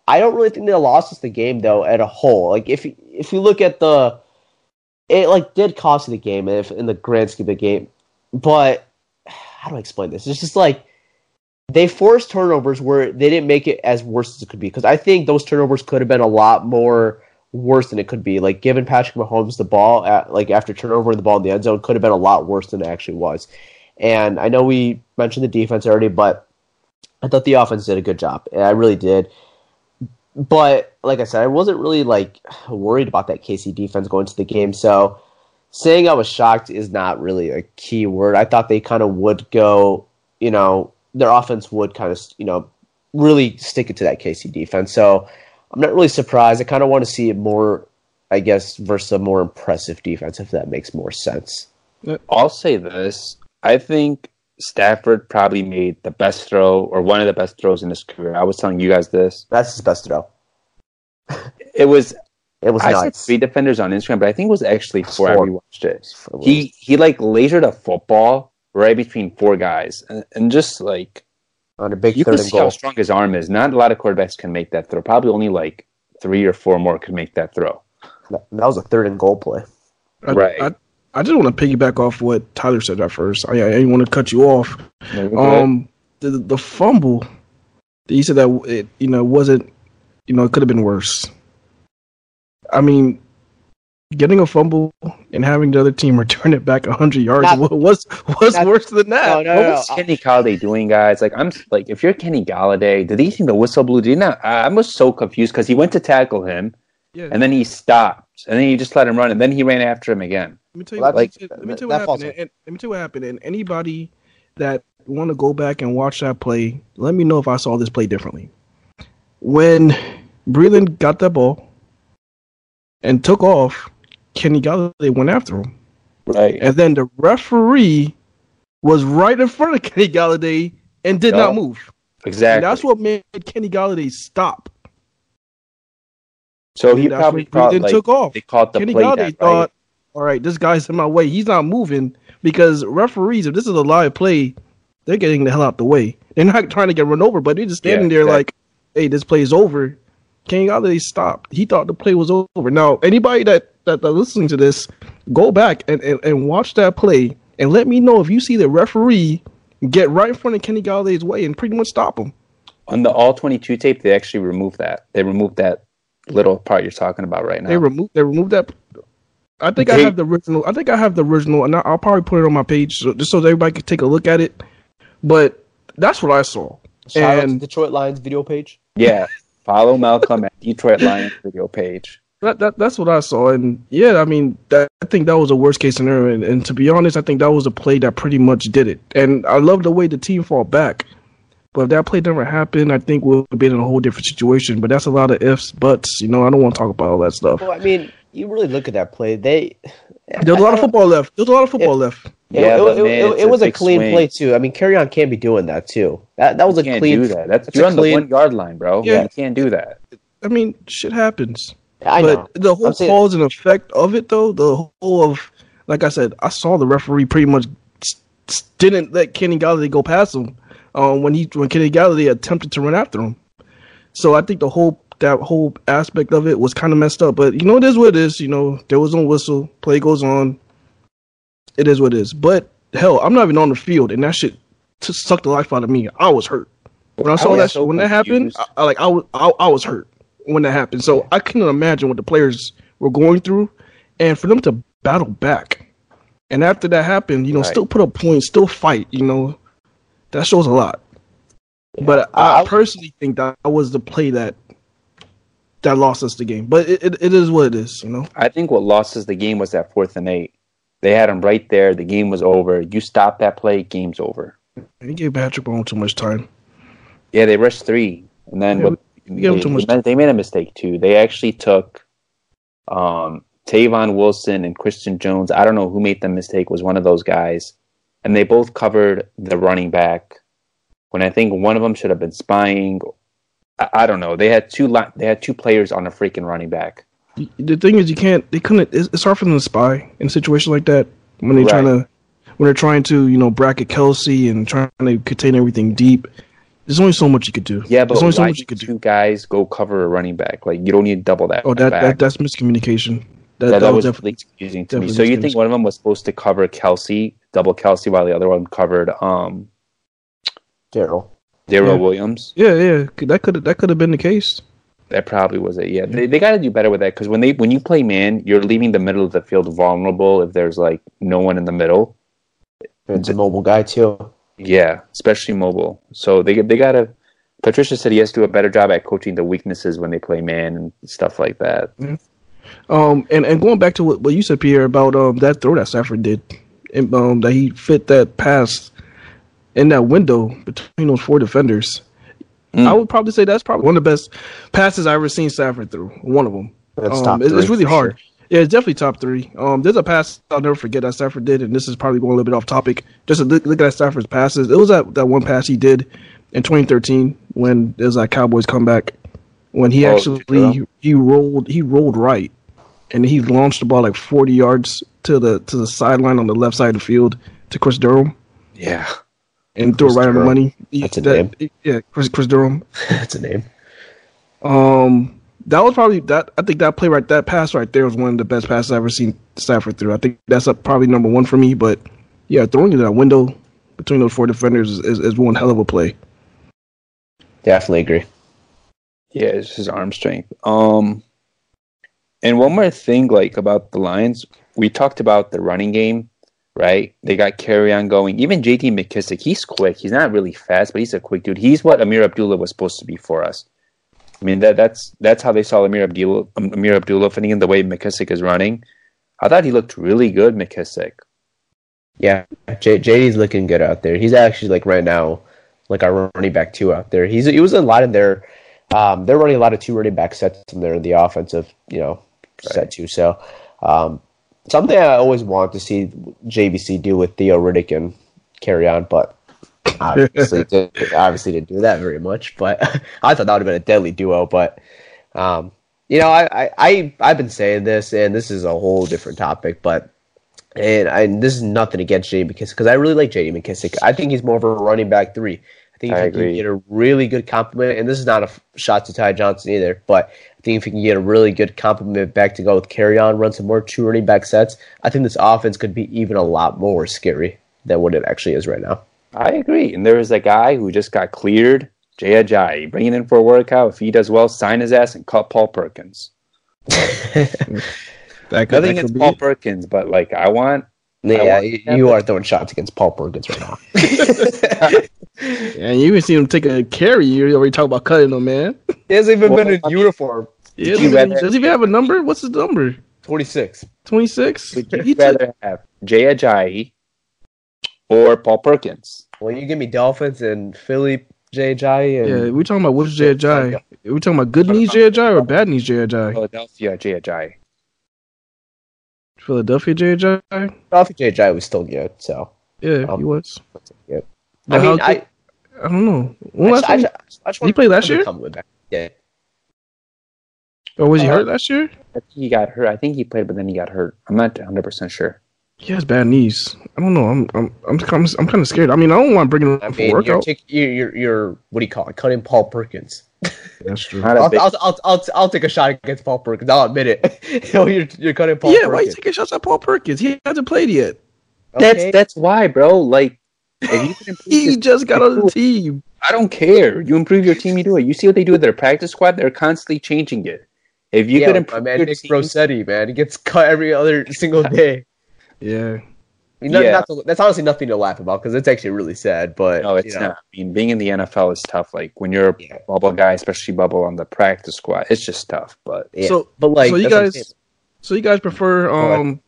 C: I don't really think they lost us the game though at a whole. Like if if you look at the, it like did cost the game if in the grand scheme of the game. But how do I explain this? It's just like they forced turnovers where they didn't make it as worse as it could be. Because I think those turnovers could have been a lot more worse than it could be. Like giving Patrick Mahomes the ball at like after turnover the ball in the end zone could have been a lot worse than it actually was. And I know we mentioned the defense already, but I thought the offense did a good job. I really did. But like I said, I wasn't really like worried about that KC defense going to the game. So saying I was shocked is not really a key word. I thought they kind of would go, you know, their offense would kind of, you know, really stick it to that KC defense. So I'm not really surprised. I kind of want to see it more, I guess, versus a more impressive defense, if that makes more sense.
D: I'll say this. I think Stafford probably made the best throw or one of the best throws in his career. I was telling you guys this.
C: That's his best throw.
D: It was (laughs)
C: It was
D: I said three defenders on Instagram, but I think it was actually four. I
C: Four.
D: rewatched it. He he like lasered a football right between four guys, and, and just like
C: on a big
D: you
C: third
D: can
C: and
D: see how strong his arm is. Not a lot of quarterbacks can make that throw. Probably only like three or four more could make that throw.
C: That that was a third and goal play.
B: I,
D: Right.
B: I, I just want to piggyback off what Tyler said at first. I, I didn't want to cut you off.
D: No.
B: Um, the the fumble. He said that it you know wasn't you know it could have been worse. I mean, getting a fumble and having the other team (laughs) return it back hundred yards
C: Not-
B: was was
C: not-
B: worse than that.
C: No, no,
D: what
C: no.
D: was Kenny Golladay doing, guys? Like, I'm like, if you're Kenny Golladay, did he think the whistle blew? Did he not? I I was so confused because he went to tackle him,
B: Yeah.
D: and then he stopped, and then he just let him run, and then he ran after him again.
B: Let me tell you,
C: Well,
B: what,
C: that's-
B: let me tell you what happened. And, and let me tell you what happened. And anybody that want to go back and watch that play, let me know if I saw this play differently. When Breeland got that ball and took off, Kenny Golladay went after him,
D: Right.
B: and then the referee was right in front of (laughs) Kenny Golladay and did
D: Yeah.
B: not move.
D: Exactly.
B: And that's what made Kenny Golladay stop.
D: So he
B: that's
D: probably thought like
B: took off.
D: they caught the
B: Kenny
D: play
B: Golladay
D: that,
B: thought,
D: right?
B: all right, this guy's in my way. He's not moving because referees, if this is a live play, they're getting the hell out the way. They're not trying to get run over, but they're just standing
D: Yeah,
B: there
D: exactly.
B: like, hey, this play is over. Kenny Golladay stopped. He thought the play was over. Now, anybody that, that, that listening to this, go back and, and, and watch that play and let me know if you see the referee get right in front of Kenny Golladay's way and pretty much stop him.
D: On the all twenty two tape, they actually removed that. They removed that little part you're talking about right now.
B: They removed they removed that. I think I have the original. I think I have the original, and I- I'll probably put it on my page so, just so everybody can take a look at it. But that's what I saw.
C: Shout out to
B: And
C: Detroit Lions video page. (laughs)
D: yeah. Follow Malcolm at Detroit Lions video page.
B: That, that that's what I saw, and yeah, I mean, that, I think that was a worst case scenario. And, and to be honest, I think that was a play that pretty much did it. And I love the way the team fought back. But if that play never happened, I think we'll be in a whole different situation. But that's a lot of ifs, buts. You know, I don't want to talk about all that stuff.
C: Well, I mean, you really look at that play. They
B: There's a lot of football left. There's a lot of football left.
C: It,
D: Yeah,
C: it,
D: but
C: it-
D: man,
C: it- it was a
D: big
C: clean
D: swing.
C: play too. I mean, Kerryon can't be doing that too. That that was a
D: You can't
C: clean.
D: do that. That's
C: it's
D: you're
C: a
D: on the one yard line, bro.
B: Yeah.
D: You can't do that.
B: I mean, shit happens.
C: I know.
B: But the whole
C: I'm saying-
B: cause and effect of it, though, the whole of, like I said, I saw the referee pretty much s- s- didn't let Kenny Golladay go past him um, when he when Kenny Golladay attempted to run after him. So I think the whole that whole aspect of it was kind of messed up. But you know, it is what it is. You know, there was no whistle. Play goes on. It is what it is. But hell, I'm not even on the field, and that shit t- sucked the life out of me. I was hurt when I saw
D: was
B: that.
D: so
B: when that happened. I, I like I was I, I was hurt when that happened. So I couldn't imagine what the players were going through, and for them to battle back, and after that happened, you know,
C: Right.
B: still put up points, still fight. You know, that shows a lot. But I,
C: I-
B: personally think that was the play that that lost us the game. But it, it, it is what it is. You know.
D: I think what lost us the game was that fourth and eight. They had him right there. The game was over. You stop that play, game's over.
B: He gave Patrick Mahomes too much time.
D: Yeah, they rushed three, and then
B: Yeah,
D: what,
B: gave him
D: they,
B: too much
D: they made- they made a mistake too. They actually took um, Tavon Wilson and Christian Jones. I don't know who made the mistake. Was one of those guys, and they both covered the running back. When I think one of them should have been spying. I, I don't know. They had two. Li- they had two players on a freaking running back.
B: The thing is, you can't. They couldn't. It's, it's hard for them to spy in a situation like that when they're
D: Right.
B: trying to when they're trying to you know bracket Kelce and trying to contain everything deep. There's only so much you could do.
D: Yeah, but
B: there's only so much you could do.
D: two guys go cover a running back? Like you don't need double that.
B: Oh, that, that that's miscommunication. That,
D: that,
B: that,
D: that
B: was
D: was
B: definitely
D: really confusing to me. So you think one of them was supposed to cover Kelce, double Kelce, while the other one covered um
C: Darrel.
D: Darrel
B: Yeah.
D: Williams?
B: yeah, yeah. That could that could have been the case.
D: That probably was it. Yeah, they, they got to do better with that because when they when you play man, you're leaving the middle of the field vulnerable if there's like no one in the middle.
C: It's a mobile guy too.
D: Yeah, especially mobile. So they they got to. Patricia said he has to do a better job at coaching the weaknesses when they play man and stuff like that.
B: Um, and, and going back to what, what you said, Pierre, about um that throw that Stafford did, and, um, that he fit that pass in that window between those four defenders.
D: Mm.
B: I would probably say that's probably one of the best passes I've ever seen Stafford through. One of them.
C: That's
B: um,
C: top
B: it's, it's really hard.
C: sure.
B: Yeah, it's definitely top three. Um, there's a pass I'll never forget that Stafford did, and this is probably going a little bit off topic. Just to look, look at Stafford's passes. It was that, that one pass he did in 2013 when there was that Cowboys comeback when he
D: Oh,
B: actually
D: Jerome?
B: he rolled he rolled right and he launched the ball like 40 yards to the to the sideline on the left side of the field to Kris Durham
D: Yeah,
B: and threw it
C: Chris
B: right on the money.
C: That's a
B: that-
C: name.
B: Yeah, Chris Kris Durham. (laughs)
C: That's a name.
B: Um, that was probably that. I think that play right, that pass right there was one of the best passes I've ever seen Stafford through. I think that's up probably number one for me. But yeah, throwing it that window between those four defenders is, is, is one hell of a play.
C: Definitely agree.
D: yeah, it's his arm strength. Um, and one more thing, like about the Lions, we talked about the running game, right? They got Kerryon going. Even J.D. McKissick, he's quick. He's not really fast, but he's a quick dude. He's what Ameer Abdullah was supposed to be for us. I mean, that that's that's how they saw Ameer Abdullah. um, Ameer Abdullah fitting in the way McKissick is running. I thought he looked really good, McKissick.
C: Yeah, J- JD's looking good out there. He's actually like right now, like our running back two out there. He's he was a lot in there. Um, they're running a lot of two running back sets in there in the offensive, you know, set two. So, um, something I always want to see JBC do with Theo Riddick and Kerryon, but (coughs) obviously, did, obviously didn't do that very much. But (laughs) I thought that would have been a deadly duo. But um, you know, I, I I I've been saying this, and this is a whole different topic, but and, I, and this is nothing against J.D. McKissick because I really like J.D. McKissick. I think he's more of a running back three. I think
D: I
C: he can get a really good compliment, and this is not a shot to Ty Johnson either, but I think if he can get a really good compliment back to go with Kerryon, run some more two running back sets, I think this offense could be even a lot more scary than what it actually is right now.
D: I agree. And there is a guy who just got cleared, Jay Ajayi, bringing in for a workout. If he does well, sign his ass and cut Paul Perkins. (laughs)
B: That could,
D: Nothing against Paul
B: it.
D: Perkins, but like I want.
C: Yeah,
D: want
C: you, you are throwing shots against Paul Perkins right now. (laughs) (laughs)
B: And you even seen him take a carry. You already talked about cutting him, man.
C: he hasn't even
D: Well,
C: been in
D: I mean-
C: uniform
B: Yeah,
D: Would you
B: does, he,
D: rather-
B: does he even have a number? What's his number?
C: 26.
B: Twenty six.
D: Would you rather have Jay Ajayi or Paul Perkins?
C: Well, you give me Dolphins and Philly J. Jai and
B: Yeah, we talking about which Jay Ajayi? Are we talking about good knees Jay Ajayi or bad knees Jay Ajayi?
D: Philadelphia Jay Ajayi.
B: Philadelphia Jay Ajayi?
C: Dolphin J. Jai was still good. So
B: Yeah,
C: Um,
B: he was.
C: Yep.
B: But
C: I mean,
B: how
C: I,
B: I don't know. When
C: I,
B: last
C: I,
B: time,
C: I, I
B: he play last
C: him to
B: year?
C: come. Yeah.
B: or was he
C: uh,
B: hurt last year?
D: I think he got hurt. I think he played, but then he got hurt. I'm not 100 percent sure.
B: He has bad knees. I don't know. I'm I'm I'm I'm, I'm kind of scared. I mean, I don't want to bring him
C: I
B: for
C: mean, you're,
B: workout.
C: take, you're, you're, you're, what do you call it? Cutting Paul Perkins. (laughs)
B: That's true.
D: Not a
C: I'll,
D: big,
C: I'll, I'll, I'll, I'll take a shot against Paul Perkins. I'll admit it. you (laughs) know, you're, you're cutting Paul
B: yeah, why you
C: Perkins.
B: taking shots at Paul Perkins? He hasn't played yet.
D: that's that's why, bro. Like, if you can (laughs)
B: He
D: your-
B: just got on the (laughs) team.
D: I don't care. You improve your team, you do it. You see what they do with their practice squad? They're constantly changing it. If you
C: yeah,
D: could
C: my
D: improve
C: man
D: your
C: Nick
D: team,
C: Rossetti, man, he gets cut every other (laughs) single day.
B: Yeah.
C: I mean, not-
D: Yeah.
C: not to- that's honestly nothing to laugh about because it's actually really sad. But
D: no, it's
C: you know,
D: not. I mean, being in the NFL is tough. Like when you're a
C: Yeah.
D: bubble guy, especially bubble on the practice squad, it's just tough. But
C: Yeah.
B: So-
C: but like,
B: so you
C: that's what I'm
B: guys, so you guys prefer um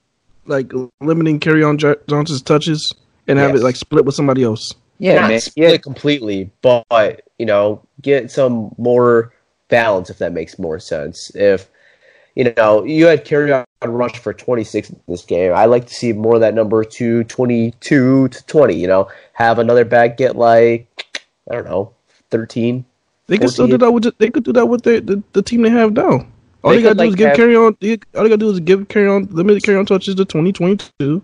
B: like limiting Kerryon Johnson's touches and have
C: yes.
B: it like split with somebody else.
D: Yeah,
C: Not split
D: yeah.
C: completely, but you know, get some more balance if that makes more sense. If you know, you had Kerryon rush for 26 in this game. I like to see more of that number to 22 to 20. You know, have another back get like I don't know 13.
B: They could still do that with they could do that with the the team they have now. All
C: they,
B: they gotta do
C: like is
B: give
C: have,
B: Kerryon. All they gotta do is give Kerryon limited Kerryon touches to 2022.
C: 22.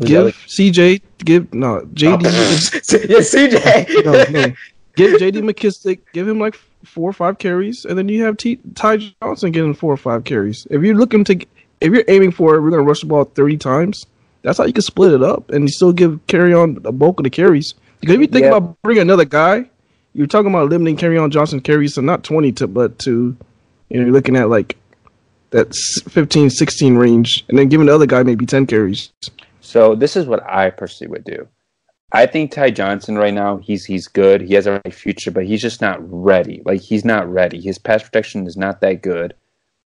B: Give
C: like-
B: CJ, give no JD. (laughs)
C: Yeah, CJ.
B: no, no. Give JD McKissick, give him like four or five carries, and then you have T- Ty Johnson getting four or five carries. If you're looking to, if you're aiming for, we're gonna rush the ball thirty times. That's how you can split it up and you still give Kerryon the bulk of the carries. Because if you think about bringing another guy, you're talking about limiting Kerryon Johnson carries to not twenty to, but to, you know, you're looking at like that 15, 16 range, and then giving the other guy maybe ten carries.
D: So this is what I personally would do. I think Ty Johnson right now, he's he's good. He has a bright future, but he's just not ready. Like he's not ready. His pass protection is not that good.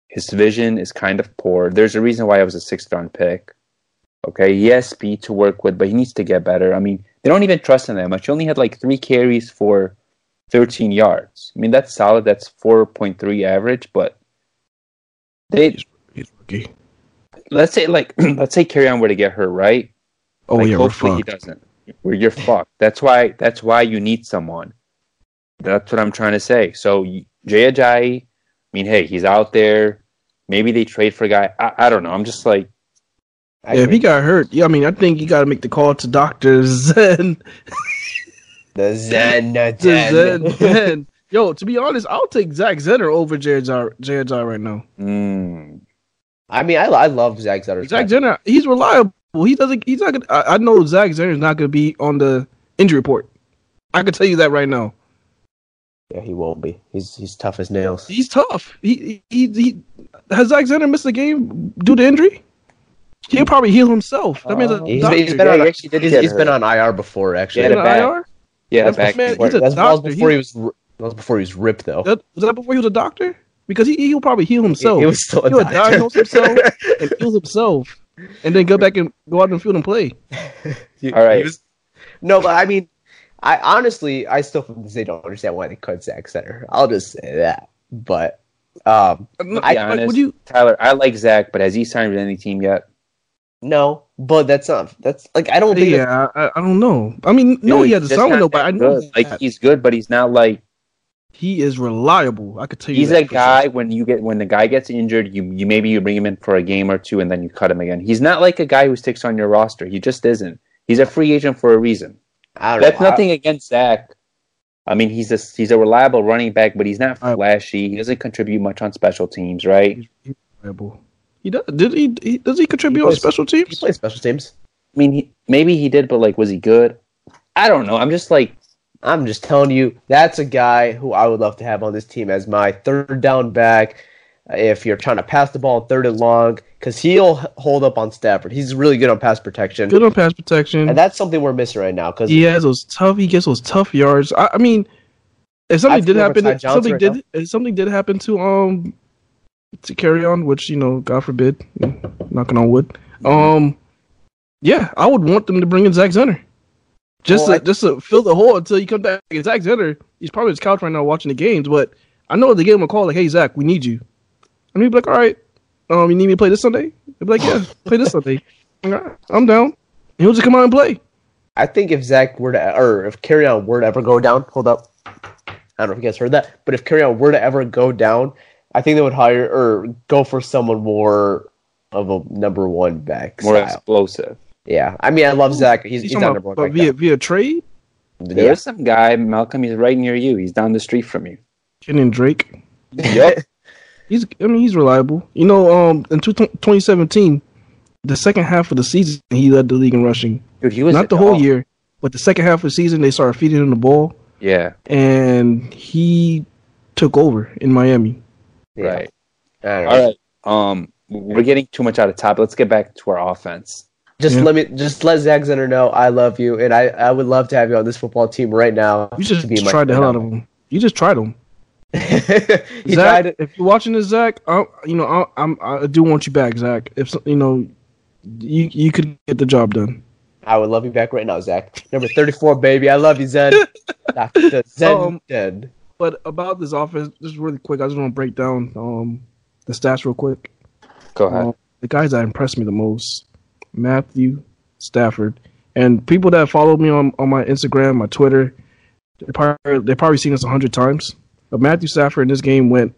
D: His vision is kind of poor. There's a reason why I was a sixth round pick. Okay, he has speed to work with, but he needs to get better. I mean, they don't even trust him that much. He only had like three carries for 13 yards. I mean, that's solid. That's 4.3 average, but they
B: He's rookie.
D: Let's say like (clears throat) let's say Kerryon were to get hurt, right?
B: Oh
D: Like,
B: yeah, we're
D: hopefully he doesn't. Where you're fucked. That's why. That's why you need someone. That's what I'm trying to say. So Jay Ajayi, I mean, hey, he's out there. Maybe they trade for a guy. I, I don't know. I'm just like,
C: I
B: Yeah, if he got hurt, yeah, I mean, I think you got to make the call to doctors (laughs) and
C: the Zen, (laughs) the
B: Zen.
C: Zen.
B: Zen. Yo, to be honest, I'll take Zach Zenner over Jared Jar- Jared Jar right now.
D: mm,
C: I mean, I, I love Zach Zenner.
B: Zach Zenner, he's reliable. He doesn't. He's not. Gonna, I, I know Zach Zenner is not going to be on the injury report. I can tell you that right now.
C: Yeah, he won't be. He's he's tough as nails.
B: He's tough. He he he. Has Zach Zenner missed a game due to injury? He'll probably heal himself. That means a
D: Uh,
C: He's,
B: doctor.
C: he's been
D: Yeah,
C: on.
D: he actually did,
C: he's, he's been on IR before, actually.
D: Yeah,
B: in
D: the
B: the
D: back.
B: IR.
D: yeah,
B: That's
D: back.
B: man, he's a-
C: That's that was
B: doctor.
C: before
B: He-
C: he was. That was before he was ripped, though.
B: That, was that before he was a doctor? Because he he'll probably heal himself.
C: he was still a
B: He'll
C: doctor.
B: diagnose himself (laughs) and heal himself, and then go back and go out in the field and play.
C: He-
D: All right.
C: was- no, but I mean, I honestly, I still they don't understand why they cut Zach Zenner. I'll just say that. But um,
D: To be
B: I,
D: honest,
B: would you?
D: Tyler, I like Zach, but has he signed with any team yet?
C: no, but that's not. That's like I don't think.
B: Yeah, I, I don't know. I mean, no, he has a
D: he's just
B: sound
D: not
B: window, but
D: that
B: I know
D: like he's good, but he's not like
B: he is reliable. I could tell you.
D: he's
B: that
D: a guy
B: sure.
D: when you get when the guy gets injured, you you maybe you bring him in for a game or two and then you cut him again. He's not like a guy who sticks on your roster. He just isn't. He's a free agent for a reason.
C: I don't
D: That's
C: know.
D: nothing against Zach. I mean, he's a he's a reliable running back, but he's not flashy. He doesn't contribute much on special teams, right?
B: reliable. He does. Did he, he? Does he contribute on
C: plays-
B: special
C: I, he
B: teams?
C: plays special teams.
D: I mean, he, maybe he did, but like, was he good? I don't know. I'm just like,
C: I'm just telling you, that's a guy who I would love to have on this team as my third down back. If you're trying to pass the ball third and long, because he'll hold up on Stafford. He's really good on pass protection,
B: Good on pass protection.
C: and that's something we're missing right now. Because
B: he has those tough. He gets those tough yards. I, I mean, if something did happen, something
C: right
B: did. If something did happen to um to Kerryon, which you know, God forbid, knocking on wood. Um, yeah, I would want them to bring in Zach Zenner, just
C: Well,
B: to, just to fill the hole until you come back. Zach Zenner, he's probably on his couch right now watching the games, but I know they gave him a call like, "Hey Zach, we need you," and he'd be like, "All right, um, you need me to play this Sunday?" He'd be like, "Yeah, (laughs) play this Sunday." All right, I'm down. And he'll just come out and play.
C: I think if Zach were to, or if Kerryon were to ever go down, hold up. I don't know if you guys heard that, but if Kerryon were to ever go down, I think they would hire or go for someone more of a number one back.
D: More
C: style.
D: explosive.
C: Yeah, I mean, I love Zach. He's, he's
B: talking
C: not
B: about-
C: number
B: but
C: back.
B: via
C: now.
B: via trade,
D: There's
C: Yeah.
D: some guy, Malcolm. He's right near you. He's down the street from you.
B: Kenyon Drake.
D: Yep. (laughs)
B: He's, I mean, he's reliable. You know, um, in two- 2017, the second half of the season, he led the league in rushing.
D: Dude, he was
B: Not the whole year, but the second half of the season, they started feeding him the ball,
D: Yeah.
B: and he took over in Miami.
C: Yeah.
D: Right.
C: All right.
D: All right. Um, we're getting too much out of top. Let's get back to our offense.
C: Just
B: Yeah.
C: let me just let Zach Zenner know I love you, and I, I would love to have you on this football team right now.
B: You just
C: to be my
B: tried the hell out of him. You just tried him. (laughs) Zach,
C: tried
B: if you're watching this, Zach, I, you know, I, I'm, I do want you back, Zach. If you know, you you could get the job done.
C: I would love you back right now, Zach. Number thirty-four, baby. I love you, Zen. (laughs) Dr. Zen
B: Um,
C: dead.
B: But about this offense, just really quick, I just want to break down um, the stats real quick.
D: Go ahead.
B: Um, the guys that impressed me the most, Matthew Stafford, and people that follow me on, on my Instagram, my Twitter, they probably they probably seen this a hundred times. But Matthew Stafford in this game went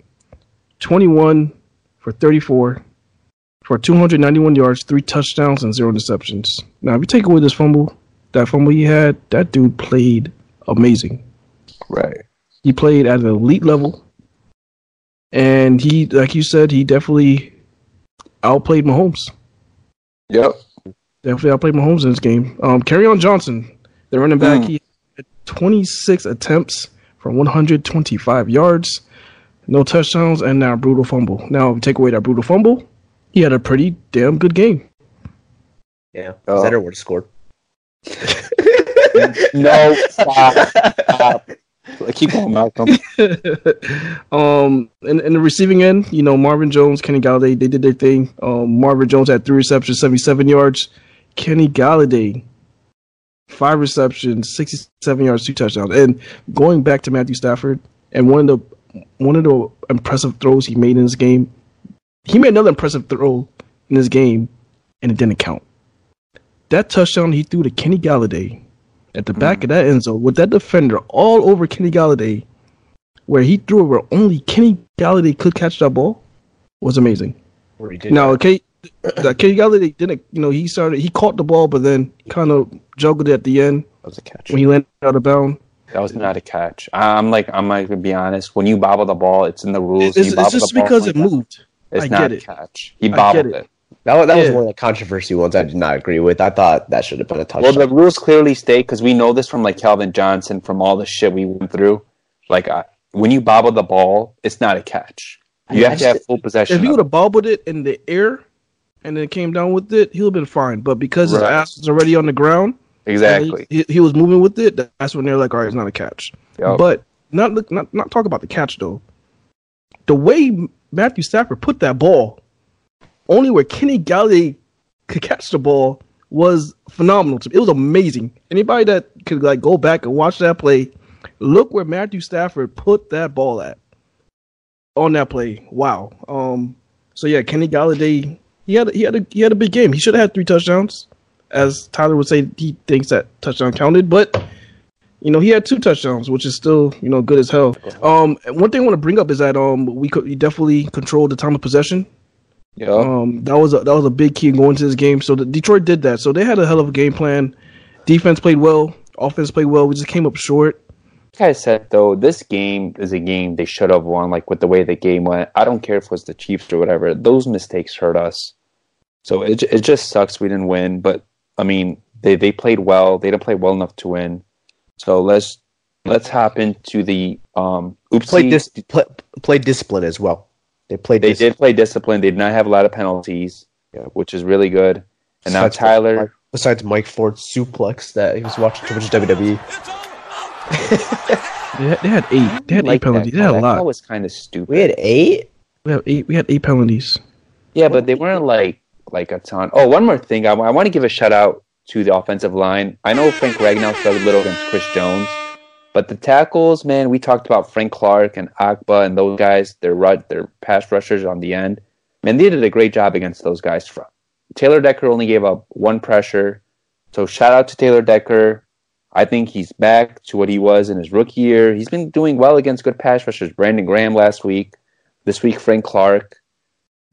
B: twenty one for thirty four for two hundred ninety one yards, three touchdowns, and zero interceptions. Now, if you take away this fumble, that fumble he had, that dude played amazing.
D: right.
B: He played at an elite level, and he, like you said, he definitely outplayed Mahomes.
D: Yep.
B: Definitely outplayed Mahomes in this game. Um, Kerryon Johnson, the running back,
D: Mm.
B: he had 26 attempts for 125 yards, no touchdowns, and now a brutal fumble. Now, if you take away that brutal fumble, he had a pretty damn good game.
C: Yeah,
D: Oh.
C: Zenner would have scored. (laughs)
D: No. Stop. Stop. I keep going, Malcolm.
B: um, in, in the receiving end, you know, Marvin Jones, Kenny Golladay, they did their thing. Um, Marvin Jones had three receptions, 77 yards. Kenny Golladay, five receptions, 67 yards, two touchdowns. And going back to Matthew Stafford, and one of the one of the impressive throws he made in this game, he made another impressive throw in this game, and it didn't count. That touchdown he threw to Kenny Golladay at the back of that end zone with that defender all over Kenny Golladay, where he threw it where only Kenny Golladay could catch that ball, was amazing.
C: Where he did
B: Now, okay, Kenny Golladay didn't, you know, he started, he caught the ball, but then kind of juggled it at the end
D: That was a catch.
B: when he landed out of bounds.
D: That was not a catch. I'm like, I'm like to be honest. When you bobble the ball, it's in the rules.
B: It's,
D: you
B: it's just
D: the ball
B: because
D: like
B: it
D: that,
B: moved.
D: It's
B: I
D: not
B: get
D: a
B: it.
D: catch. He bobbled
B: get
D: it.
C: That, was- that was one of the controversy ones I did not agree with. I thought that should have been a touchdown.
D: Well, the rules clearly state because we know this from like Calvin Johnson from all the shit we went through. Like uh, when you bobble the ball, it's not a catch. You
C: I
D: have to have full possession.
B: If he would have bobbled it in the air and then came down with it, he would have been fine. But because his ass was already on the ground,
D: exactly.
B: he, he, he was moving with it, that's when they're like, all right, it's not a catch.
D: Yup.
B: But not look- not not talk about the catch though. The way Matthew Stafford put that ball, only where Kenny Golladay could catch the ball, was phenomenal. To me. It was amazing. Anybody that could like go back and watch that play, look where Matthew Stafford put that ball at on that play. Wow. Um. So yeah, Kenny Golladay, he had a, he had a he had a big game. He should have had three touchdowns, as Tyler would say. He thinks that touchdown counted, but you know, he had two touchdowns, which is still, you know, good as hell. Um, one thing I want to bring up is that um, we could we definitely controlled the time of possession.
D: Yup.
B: Um, that was a, that was a big key going to this game. So the, Detroit did that. So they had a hell of a game plan. Defense played well. Offense played well. We just came up short.
D: Like I said though, this game is a game they should have won. Like with the way the game went, I don't care if it was the Chiefs or whatever. Those mistakes hurt us. So it it just sucks we didn't win. But I mean, they they played well. They didn't play well enough to win. So let's let's hop into the um. Oopsie.
C: played dis- play, played discipline as well. They played.
D: They
C: discipline.
D: did play discipline. They did not have a lot of penalties,
C: Yeah.
D: which is really good. And now Tyler,
C: Mike- besides Mike Ford's suplex that he was watching too much WWE. (laughs)
B: They had, they had eight. They had
D: like
B: eight penalties.
D: that
B: They had
D: call.
B: a
D: That
B: lot.
D: was kind of stupid.
C: We had eight.
B: We have eight. We had eight penalties.
D: Yeah, but they weren't like like a ton. Oh, one more thing. I, I want to give a shout out to the offensive line. I know Frank Ragnow struggled a little against Chris Jones, but the tackles, man, we talked about Frank Clark and Akba and those guys. Their their pass rushers on the end. Man, they did a great job against those guys. From Taylor Decker only gave up one pressure, so shout out to Taylor Decker. I think he's back to what he was in his rookie year. He's been doing well against good pass rushers. Brandon Graham last week. This week, Frank Clark.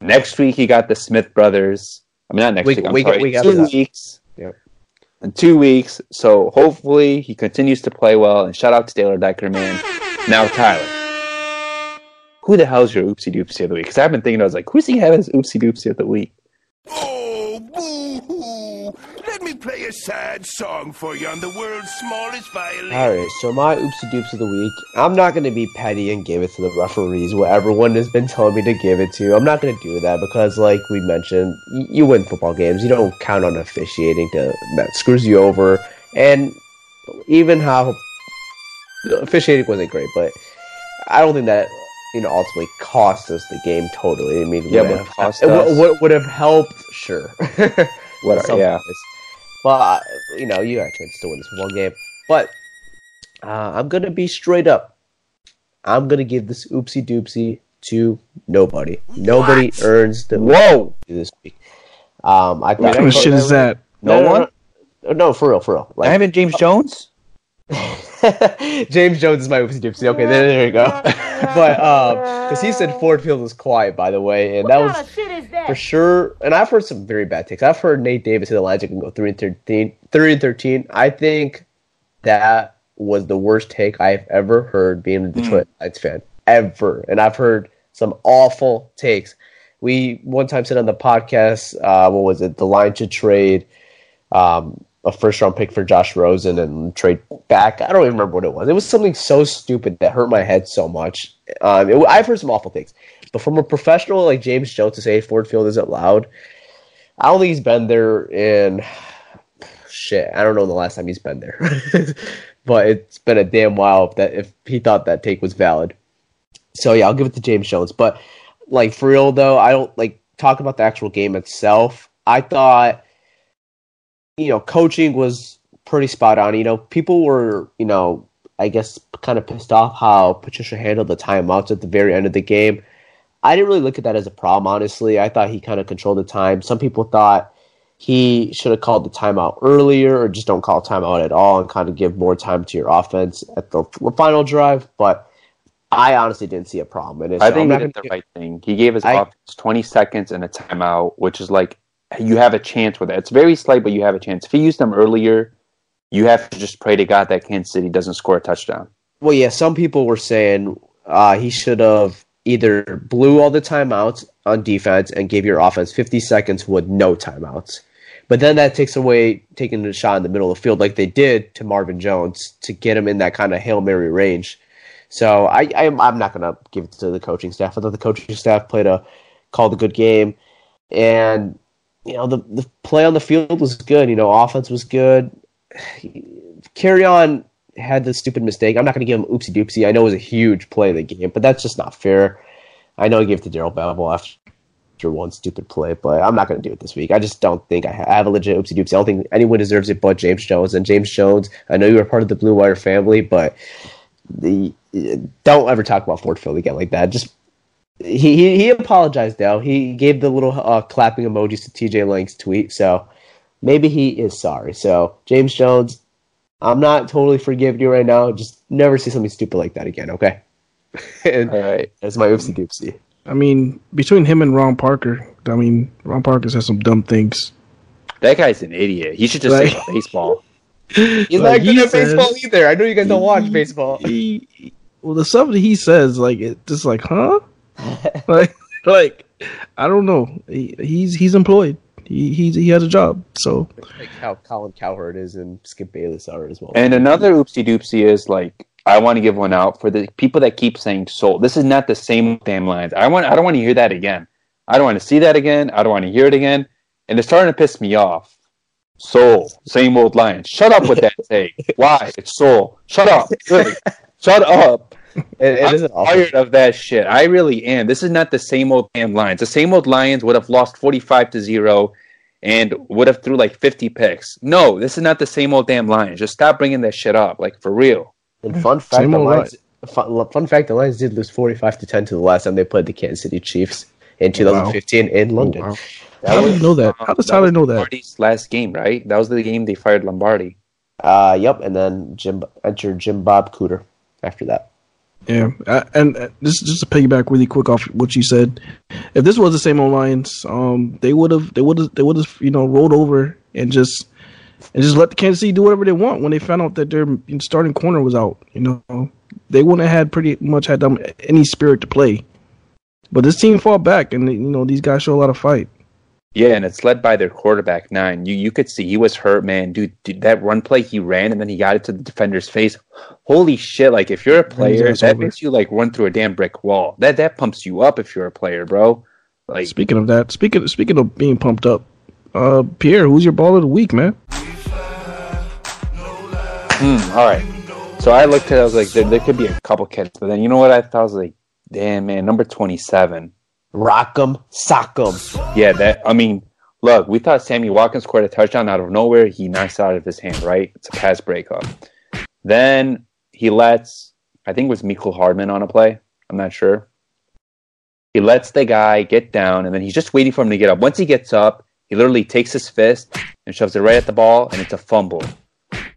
D: Next week, he got the Smith brothers. I mean, not next
C: Week-
D: week. I'm
C: week-
D: sorry,
C: week after
D: two
C: that.
D: weeks.
C: Yep.
D: In two weeks. So hopefully he continues to play well. And shout out to Taylor man. Now, Tyler. Who the hell's your oopsie doopsie of the week? Because I've been thinking, I was like, who's he having as oopsie doopsie of the week?
I: Oh, boo-hoo. Let me play a sad song for you on the world's smallest violin.
C: All right, so my oopsie doops of the week. I'm not going to be petty and give it to the referees, what everyone has been telling me to give it to. I'm not going to do that because, like we mentioned, y- you win football games. You don't count on officiating to that screws you over. And even how officiating wasn't great, but I don't think that you know ultimately cost us the game totally. I mean,
D: Yeah,
C: would have-
D: cost
C: it would-
D: us-
C: would, would have helped, sure. (laughs)
D: What are-
C: Some
D: yeah.
C: Guys. But uh, you know, you got a chance to win this one game. But uh, I'm gonna be straight up. I'm gonna give this oopsie doopsie to nobody. Nobody earns the
D: Whoa!
C: this week. Um, I
B: What
C: thought
B: kind of shit is that?
D: No
C: no,
D: one?
C: No, no, for real, for real.
D: I haven't James Jones? (laughs) (laughs)
C: James Jones is my oopsie doopsie. Okay, there, there you go. (laughs) but um, because he said Ford Field was quiet, by the way, and that was for sure. And I've heard some very bad takes. I've heard Nate Davis say the Lions can go three and 13, 3 and thirteen. I think that was the worst take I've ever heard being a Detroit Lions fan ever. And I've heard some awful takes. We one time said on the podcast, uh, what was it? The Lions should trade um, a first round pick for Josh Rosen and trade back. I don't even remember what it was. It was something so stupid that hurt my head so much. Um, it, I've heard some awful things, but from a professional like James Jones to say Ford Field isn't loud, I don't think he's been there in shit. I don't know the last time he's been there, (laughs) but it's been a damn while if that if he thought that take was valid. So yeah, I'll give it to James Jones. But like for real though, I don't like talk about the actual game itself. I thought you know, coaching was pretty spot on. You know, people were, you know, I guess kind of pissed off how Patricia handled the timeouts at the very end of the game. I didn't really look at that as a problem, honestly. I thought he kind of controlled the time. Some people thought he should have called the timeout earlier or just don't call timeout at all and kind of give more time to your offense at the final drive. But I honestly didn't see a problem And.
D: I think he did the right thing. He gave his
C: I-
D: offense 20 seconds and a timeout, which is like you have a chance with it. It's very slight, but you have a chance. If he used them earlier, you have to just pray to God that Kansas City doesn't score a touchdown.
C: Well, yeah, some people were saying uh, he should have either blew all the timeouts on defense and gave your offense 50 seconds with no timeouts. But then that takes away taking a shot in the middle of the field like they did to Marvin Jones to get him in that kind of Hail Mary range. So I, I I'm not going to give it to the coaching staff. I thought the coaching staff played a called a good game and you know the the play on the field was good, you know, offense was good. Kerryon had the stupid mistake. I'm not going to give him oopsie doopsie. I know it was a huge play of the game, but that's just not fair. I know I gave it to Darrell Bevell after one stupid play, but I'm not going to do it this week. I just don't think I, ha- I have a legit oopsie doopsie. I don't think anyone deserves it but James Jones. And James Jones, I know you were part of the Blue Wire family, but the don't ever talk about Ford Field again like that. Just he he, he apologized though. He gave the little uh, clapping emojis to TJ Lang's tweet, so maybe he is sorry. So James Jones, I'm not totally forgiving you right now. Just never see something stupid like that again, okay? (laughs) and
D: All right.
C: that's my oopsie doopsie.
B: I mean, between him and Ron Parker, I mean, Ron Parker said some dumb things.
D: That guy's an idiot. He should just
B: Like-
D: say (laughs) baseball. (laughs)
C: He's
B: Like
C: not good
B: he
C: at baseball
B: says-
C: either. I know you guys don't watch baseball.
B: He, he- well, the stuff that he says, like, it just like, huh? (laughs) like, like, I don't know. He, he's he's employed. He he's, he has a job. So
C: Like how Colin Cowherd is and Skip Bayless are as well.
D: And another oopsie doopsie is like I want to give one out for the people that keep saying soul. This is not the same damn lines. I want I don't want to hear that again. I don't want to see that again. I don't want to hear it again. And it's starting to piss me off. Soul, same old lines. Shut up with that (laughs) take. Why? It's soul. Shut up. Really. Shut up.
C: It, it
D: I'm
C: is
D: tired of that shit. I really am. This is not the same old damn Lions. The same old Lions would have lost forty-five to zero, and would have threw like fifty picks. No, this is not the same old damn Lions. Just stop bringing that shit up, like for real.
C: And fun fact,
B: Same
C: the Lions, fun, fun fact, the Lions did lose forty-five to ten to the last time they played the Kansas City Chiefs in 2015 in London.
B: Wow. How do you know that? How does Tyler
D: was
B: know that?
D: Lombardi's last game, right? That was the game they fired Lombardi.
C: Uh, yep, and then Jim entered Jim Bob Cooter after that.
B: Yeah, I, and uh, just just to piggyback really quick off what you said, if this was the same Lions, um, they would have they would have they would have you know rolled over and just and just let the Kansas City do whatever they want when they found out that their starting corner was out. You know, they wouldn't have had pretty much had them any spirit to play. But this team fought back, and you know these guys show a lot of fight.
D: Yeah, and it's led by their quarterback nine. You you could see he was hurt, man. Dude, dude, that run play he ran and then he got it to the defender's face. Holy shit! Like if you're a player, that
B: over.
D: makes you like run through a damn brick wall. That that pumps you up if you're a player, bro. Like
B: Speaking of that, speaking speaking of being pumped up, uh, Pierre, who's your ball of the week, man?
D: Hmm, all right. So I looked at it, I was like, there, there could be a couple kids, but then you know what I thought? I was like, damn, man, number 27.
C: Rock'em, sock'em.
D: Yeah, that, I mean, look, we thought Sammy Watkins scored a touchdown out of nowhere. He knocks out of his hand, right? It's a pass breakup. Then he lets, I think it was Mecole Hardman on a play. I'm not sure. He lets the guy get down, and then he's just waiting for him to get up. Once he gets up, he literally takes his fist and shoves it right at the ball, and it's a fumble.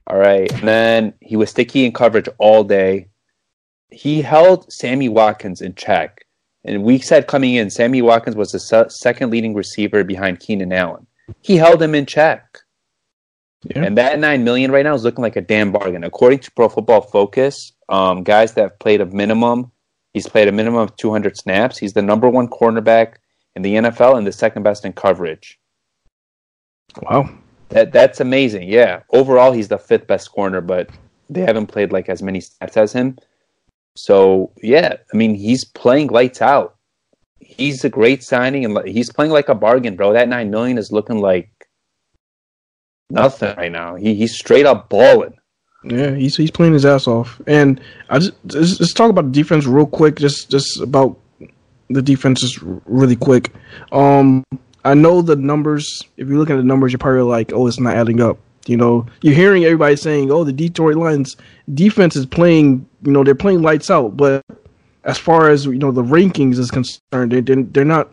D: All right. And then he was sticky in coverage all day. He held Sammy Watkins in check. And we said coming in, Sammy Watkins was the se- second leading receiver behind Keenan Allen. He held him in check.
B: Yeah.
D: And that nine million right now is looking like a damn bargain. According to Pro Football Focus, um, guys that have played a minimum, he's played a minimum of 200 snaps. He's the number one cornerback in the NFL and the second best in coverage.
B: Wow.
D: That that's amazing. Yeah. Overall, he's the fifth best corner, but they haven't played like as many snaps as him. So yeah, I mean, he's playing lights out. He's a great signing, and he's playing like a bargain, bro. That nine million is looking like nothing right now. He he's straight up balling.
B: Yeah, he's he's playing his ass off. And I just let's talk about the defense real quick. Just just about the defense just really quick. Um, I know the numbers. If you look at the numbers, you're probably like, oh, it's not adding up. You know, you're hearing everybody saying, oh, the Detroit Lions defense is playing. You know, they're playing lights out. But as far as you know, the rankings is concerned, they they're, they're not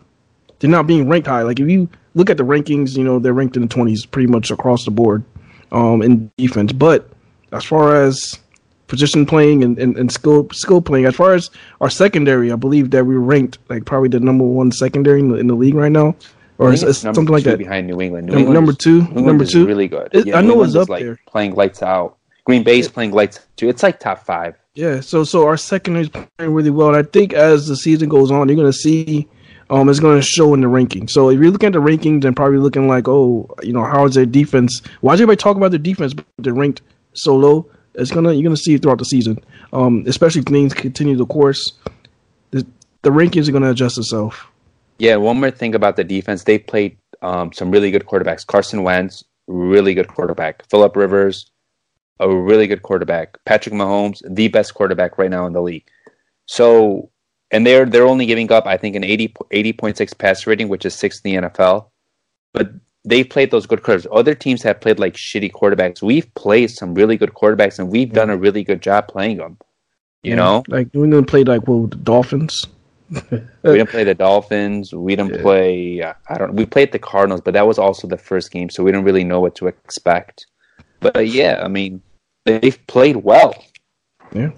B: they're not being ranked high. Like if you look at the rankings, you know, they're ranked in the 20s pretty much across the board um, in defense. But as far as position playing and, and, and skill skill playing, as far as our secondary, I believe that we ranked like probably the number one secondary in the, in the league right now, or it's, it's something like that.
D: behind New England. New
B: Num- number two,
D: New
B: number two.
D: really good.
B: It-
D: Yeah,
B: I know
D: England
B: it's up
D: like
B: there.
D: playing lights out. Green Bay's playing lights too. It's like top five.
B: Yeah, so so our secondary is playing really well, and I think as the season goes on, you're going to see um it's going to show in the ranking. So if you're looking at the rankings and probably looking like, oh, you know, how is their defense? Why is everybody talking about their defense? But they're ranked so low. It's gonna you're gonna see it throughout the season, um, especially if things continue the course. The, the rankings are going to adjust itself.
D: Yeah, one more thing about the defense. They played um, some really good quarterbacks. Carson Wentz, really good quarterback. Philip Rivers, a really good quarterback. Patrick Mahomes, the best quarterback right now in the league. So, and they're they're only giving up, I think, an 80, 80.6 passer rating, which is sixth in the NFL. But they've played those good quarterbacks. Other teams have played like shitty quarterbacks. We've played some really good quarterbacks, and we've done a really good job playing them. You know,
B: like New England played like well, the Dolphins. (laughs)
D: we didn't play the Dolphins. We didn't play. Uh, I don't. We played the Cardinals, but that was also the first game, so we didn't really know what to expect. But uh, yeah, I mean, they've played well.
B: Yeah.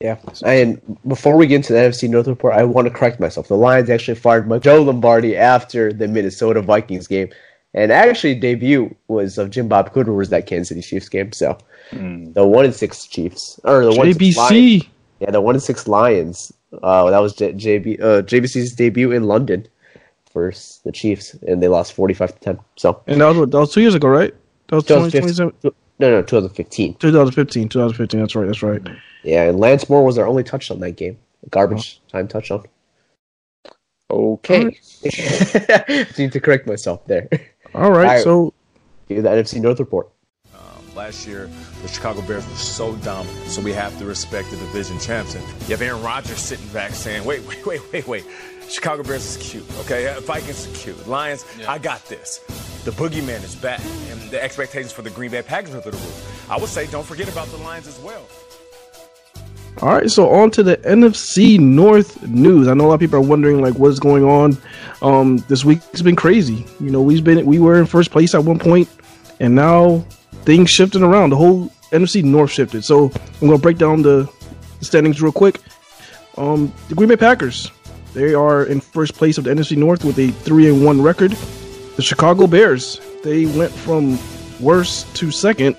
C: Yeah, and before we get into the NFC North report, I want to correct myself. The Lions actually fired Mike- Joe Lombardi after the Minnesota Vikings game, and actually debut was of Jim Bob Cooter was that Kansas City Chiefs game. So the one and six Chiefs or the one and six Lions,
B: JBC.
C: yeah, the one and six Lions. Uh, that was J- JB uh, JBC's debut in London versus the Chiefs, and they lost forty five to ten. So
B: And that was what, that was two years ago, right? That was
C: 2015.
B: 20,
C: no, no, 2015.
B: 2015. 2015. That's right. That's right.
C: Yeah, and Lance Moore was our only touchdown that game, garbage time touchdown.
D: Okay. (laughs)
C: Need to correct myself there.
B: All right.
C: All right.
B: So
C: the NFC North report.
J: Um, Last year, the Chicago Bears were so dominant, so we have to respect the division champs. And you have Aaron Rodgers sitting back saying, wait, wait, wait, wait, wait. Chicago Bears is cute, okay? Vikings are cute. Lions, I got this. The boogeyman is back, and the expectations for the Green Bay Packers are through the roof. I would say don't forget about the Lions as well.
B: All right, so on to the NFC North news. I know a lot of people are wondering like what's going on. Um, this week's been crazy. You know, we've been we were in first place at one point, and now things shifting around. The whole NFC North shifted. So I'm gonna break down the standings real quick. Um, the Green Bay Packers, they are in first place of the NFC North with a three and one record. The Chicago Bears, they went from worst to second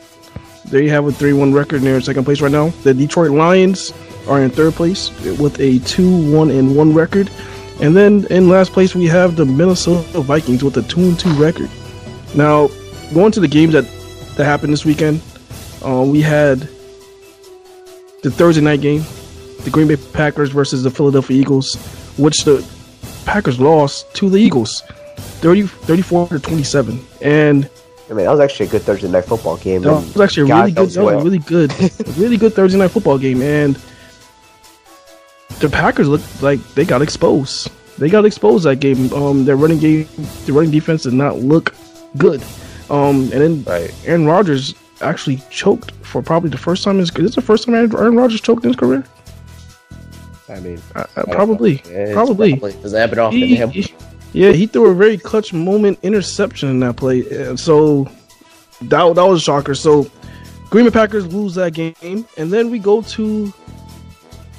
B: they have a 3 1 record and they're in second place right now. The Detroit Lions are in third place with a 2 1 and 1 record. And then in last place, we have the Minnesota Vikings with a 2 2 record. Now, going to the games that, that happened this weekend, uh, we had the Thursday night game, the Green Bay Packers versus the Philadelphia Eagles, which the Packers lost to the Eagles 30, 34 to 27. And
C: I mean, that was actually a good Thursday night football game.
B: That was actually a really good, that was really good, (laughs) really good Thursday night football game, and the Packers looked like they got exposed. They got exposed that game. Um, their running game, the running defense did not look good. Um, and then
D: right.
B: Aaron Rodgers actually choked for probably the first time in his. Is this the first time Aaron Rodgers choked in his career?
C: I mean,
B: uh, probably,
C: yeah,
B: probably.
C: Does that happen often?
B: He, he, yeah, he threw a very clutch moment interception in that play. So that that was a shocker. So Green Bay Packers lose that game, and then we go to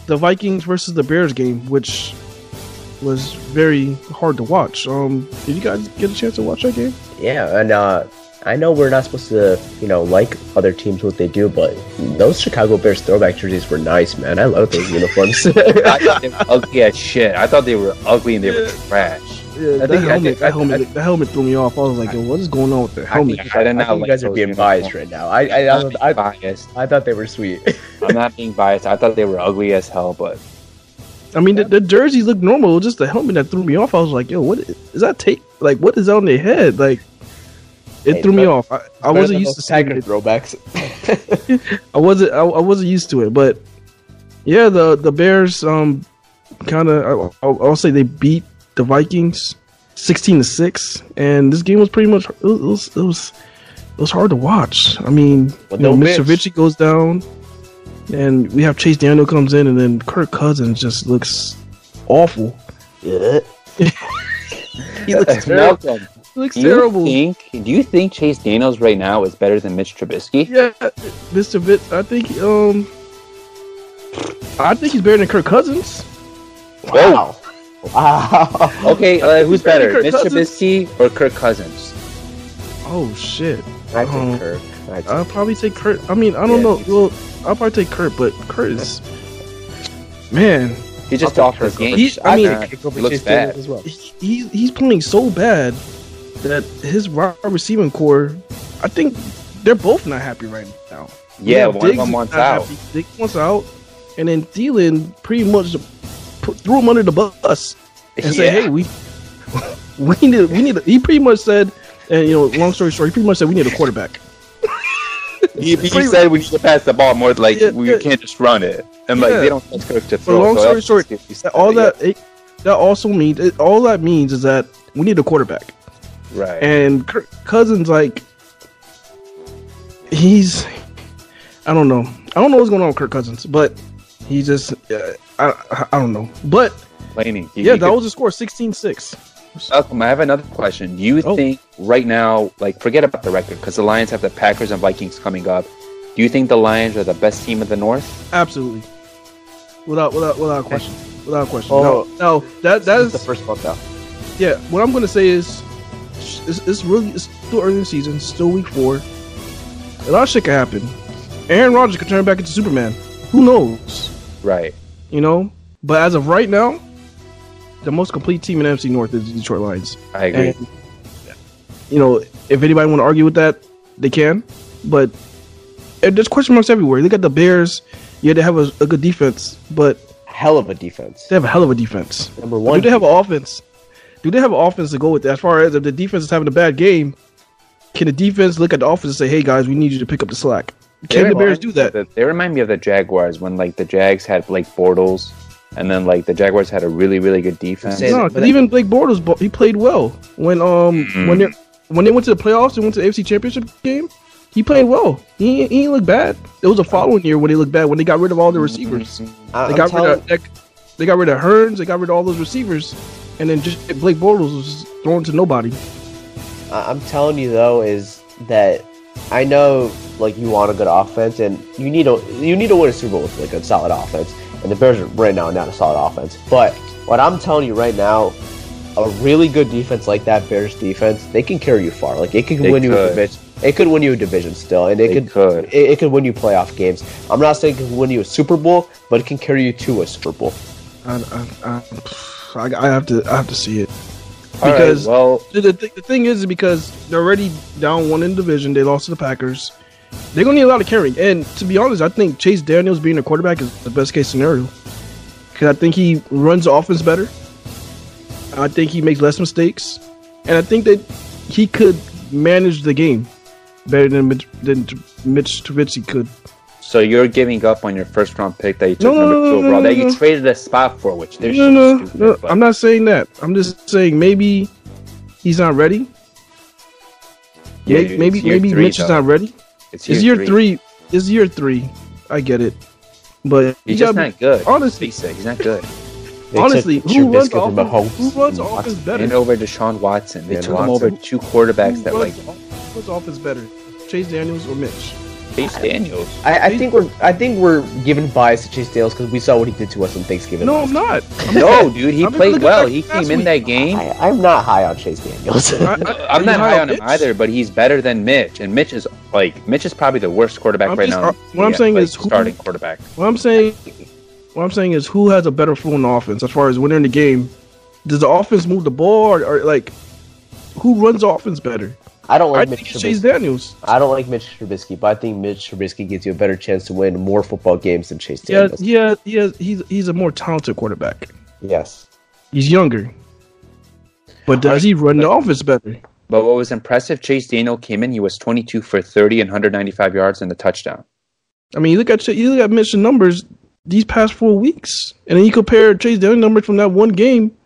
B: the Vikings versus the Bears game, which was very hard to watch. Um, did you guys get a chance to watch that game?
C: Yeah, and uh, I know we're not supposed to, you know, like other teams what they do, but those Chicago Bears throwback jerseys were nice, man. I love those uniforms. (laughs)
D: I thought they were ugly as shit. I thought they were ugly and they were trash.
B: Yeah, that, helmet, that, helmet, that helmet threw me off. I was like, what is going on with the helmet?
C: I, I, I, I think you guys are being biased right now. I I, I, I, biased. I thought they were sweet. (laughs)
D: I'm not being biased. I thought they were ugly as hell, but
B: I mean, the, the jerseys look normal. Just the helmet that threw me off. I was like, yo, what is, is that tape? Like, what is on their head? Like, it hey, threw me off. I, I wasn't used to
C: Tiger throwbacks. (laughs) (laughs)
B: I wasn't. I, I wasn't used to it, but yeah, the the Bears um kind of. I'll, I'll say they beat the Vikings, sixteen to six, and this game was pretty much it was it was, it was hard to watch. I mean, well, you know, Mr. Vichy goes down, and we have Chase Daniel comes in, and then Kirk Cousins just looks awful.
C: Yeah. (laughs)
B: he looks (laughs) terrible. looks
D: do
B: terrible.
D: You think, do you think Chase Daniels right now is better than Mitch Trubisky?
B: Yeah, Mr. Vitt. I think um, I think he's better than Kirk Cousins.
C: Wow. Wow. (laughs)
D: okay, uh, who's better, Mitch Trubisky or Kirk Cousins?
B: Oh shit!
C: I take um, Kirk.
B: I will probably take Kurt. I mean, I don't yeah, know. Well, I'll probably take Kurt, but Kurt is man.
D: He just off his game.
B: He's, I mean,
D: he looks bad as well.
B: He, he's playing so bad that his wide receiving corps, I think they're both not happy right now.
D: Yeah, one Diggs of them wants out. Happy.
B: Diggs wants out, and then Thielen pretty much put, threw him under the bus and yeah. say, "Hey, we (laughs) we need we need." A, he pretty much said, and you know, long story short, he pretty much said we need a quarterback. (laughs)
D: he, he said we need to pass the ball more. Like yeah, we yeah. can't just run it, and like they don't trust Kirk to throw.
B: But long so story short, all that it, that also means it, all that means is that we need a quarterback.
D: Right.
B: And Kirk Cousins, like, he's, I don't know, I don't know what's going on with Kirk Cousins, but he just, uh, I, I don't know, but
D: Laney,
B: yeah, that was a score, 16-6.
D: Malcolm, I have another question. Do you oh. think right now, like, forget about the record because the Lions have the Packers and Vikings coming up. Do you think the Lions are the best team in the North?
B: Absolutely, without without without question, without question. Oh, no, no, that that is
C: the first buck out.
B: Yeah, what I'm going to say is, it's, it's really it's still early in the season, still week four. A lot of shit could happen. Aaron Rodgers could turn back into Superman. Who knows?
D: Right.
B: You know, but as of right now, the most complete team in NFC North is the Detroit Lions.
D: I agree. And,
B: you know, if anybody want to argue with that, they can. But there's question marks everywhere. They got the Bears. Yeah, they have a, a, good defense, but
C: hell of a defense.
B: They have a hell of a defense.
C: Number one.
B: do they have an offense? Do they have an offense to go with that? As far as if the defense is having a bad game, can the defense look at the offense and say, "Hey guys, we need you to pick up the slack"? Can the Bears do that?
D: the- they remind me of the Jaguars when like the Jags had Blake Bortles, and then like the Jaguars had a really really good defense.
B: No,
C: but
B: because
C: I-
B: even Blake Bortles, he played well when um when they when they went to the playoffs and went to the AFC Championship game. He played well. He, he didn't look bad. It was a following year when they looked bad when they got rid of all the receivers.
C: I-
B: They
C: I'm
B: got
C: telling-
B: rid of they, they got rid of Hurns. They got rid of all those receivers, and then just Blake Bortles was thrown to nobody.
C: I'm telling you though is that I know like you want a good offense and you need to you need to win a Super Bowl with like a solid offense. And the Bears are right now not a solid offense. But what I'm telling you right now, a really good defense like that Bears defense, they can carry you far. Like it can
D: They
C: win you a
D: could.
C: division. It could win you a division still, and it
D: They
C: could,
D: could.
C: It, it could win you playoff games. I'm not saying it can win you a Super Bowl, but it can carry you to a Super Bowl.
B: I, I, I, I have to I have to see it
D: All right,
B: because
D: well,
B: the, the, th- the thing is because they're already down one in the division. They lost to the Packers. They're gonna need a lot of carrying. And to be honest, I think Chase Daniels being a quarterback is the best case scenario because I think he runs the offense better. I think he makes less mistakes, and I think that he could manage the game better than Mitch, than Mitch Trubisky could.
D: So you're giving up on your first round pick that you took
B: No, no,
D: number
B: no,
D: two
B: no,
D: overall
B: no,
D: that you
B: no.
D: traded a spot for, which they're
B: No, no,
D: stupid.
B: no.
D: but-
B: I'm not saying that. I'm just saying maybe he's not ready.
D: Yeah,
B: May- maybe maybe
D: three,
B: Mitch is not ready.
D: It's
B: It's year three. It's year three. I get it, but
D: He's just
B: gotta
D: not good.
B: honestly-
D: Face it, he's not good.
C: They
B: Honestly,
C: took
B: who runs
C: Trubisky from
B: offense?
C: Mahomes
B: Who runs offense
C: Watson.
B: better?
D: And over Deshaun Watson, they
C: And
D: took him over two quarterbacks
B: Who
D: that like
B: runs, off- runs offense better? Chase Daniels or Mitch?
D: Chase Daniels.
C: I, I think we're I think we're giving bias to Chase Daniels because we saw what he did to us on Thanksgiving.
B: No, I'm not. I'm (laughs)
D: No, dude, he
B: I'm
D: played well. He
B: last
D: came in
B: week.
D: that game.
C: I, I'm not high on Chase Daniels. (laughs)
B: I- I-
D: I'm not high on him either, but he's better than Mitch, and Mitch is like Mitch is probably the worst quarterback
B: I'm
D: right
B: just-
D: now.
B: uh, what I'm saying
D: like,
B: is who-
D: starting quarterback.
B: What I'm saying, what I'm saying is, who has a better flow in the offense as far as winning the game? Does the offense move the ball, or, or like, who runs the offense better?
C: I don't
B: I
C: like
B: think
C: Mitch
B: it's Chase Daniels.
C: I don't like Mitch Trubisky, but I think Mitch Trubisky gives you a better chance to win more football games than Chase
B: Yeah,
C: Daniels.
B: yeah, yeah. He's he's a more talented quarterback.
C: Yes.
B: He's younger, but does he run the offense better?
D: But what was impressive, Chase Daniel came in. He was 22 for 30 and 195 yards and a touchdown.
B: I mean, you look at Ch- you look at Mitch's numbers these past four weeks, and then you compare Chase Daniel numbers from that one game.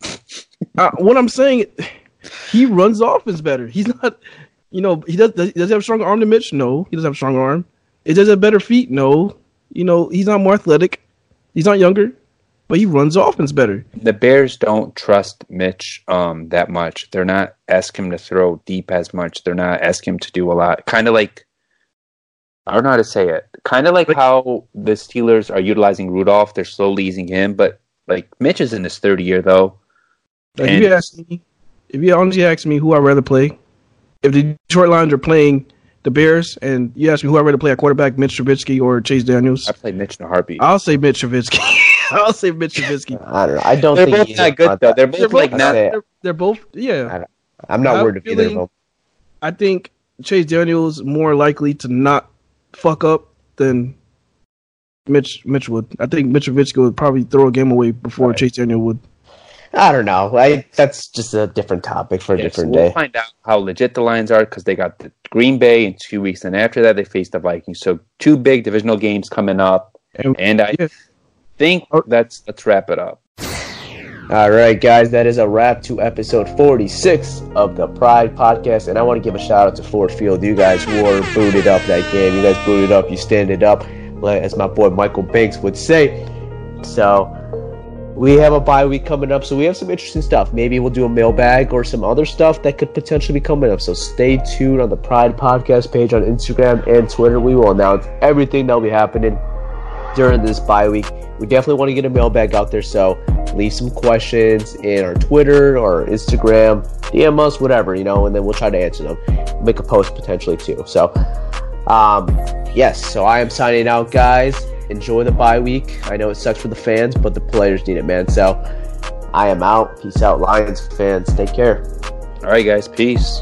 B: (laughs) uh, what I'm saying, he runs the offense better. He's not, you know, he does. Does, does he have a stronger arm than Mitch? No, he doesn't have a stronger arm. It does have better feet? No, you know, he's not more athletic. He's not younger, but he runs the offense better.
D: The Bears don't trust Mitch um, that much. They're not asking him to throw deep as much. They're not asking him to do a lot. Kind of like I don't know how to say it. Kind of like how the Steelers are utilizing Rudolph. They're slowly easing him, but like Mitch is in his third year though.
B: Like, you ask me, if you honestly ask me who I'd rather play, if the Detroit Lions are playing the Bears, and you ask me who I'd rather play at quarterback, Mitch Trubisky or Chase Daniels,
D: I played Mitch in a heartbeat.
B: I'll say Mitch Trubisky. (laughs) I'll say Mitch Trubisky.
C: I don't know. I don't
D: They're
C: think
D: both
C: he's
D: not good though. They're both
B: They're
D: like not.
B: They're, they're both, yeah.
C: I'm not
B: I'm
C: worried of either of them.
B: I think Chase Daniels more likely to not fuck up than Mitch Mitch would. I think Mitch Trubisky would probably throw a game away before
C: Right.
B: Chase Daniel would.
C: I don't know. I that's just a different topic for a
D: Yeah, so
C: different
D: we'll
C: day.
D: find out how legit the Lions are because they got the Green Bay in two weeks, and after that they face the Vikings. So two big divisional games coming up,
B: And,
D: and I
B: yeah.
D: think
B: oh.
D: that's let's let's wrap it up.
C: All right, guys, that is a wrap to episode 46 of the Pride Podcast. And I want to give a shout out to Ford Field. You guys were booted up that game. You guys booted up. You standed up, as my boy Michael Banks would say. So we have a bye week coming up. So we have some interesting stuff. Maybe we'll do a mailbag or some other stuff that could potentially be coming up. So stay tuned on the Pride Podcast page on Instagram and Twitter. We will announce everything that'll be happening during this bye week. We definitely want to get a mailbag out there, so leave some questions in our Twitter or Instagram, DM us, whatever, you know, and then we'll try to answer them. Make a post potentially too. So, um, yes, so I am signing out, guys. Enjoy the bye week. I know it sucks for the fans, but the players need it, man. So, I am out. Peace out, Lions fans. Take care.
D: All right, guys, peace.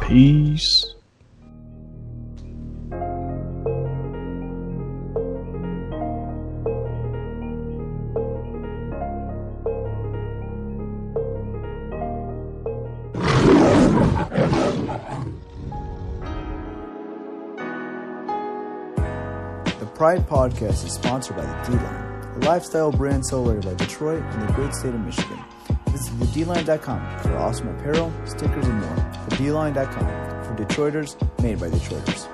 B: Peace.
K: Podcast is sponsored by the D-Line, a lifestyle brand celebrated by Detroit and the great state of Michigan. Visit thedline.com for awesome apparel, stickers, and more. Thedline.com for Detroiters made by Detroiters.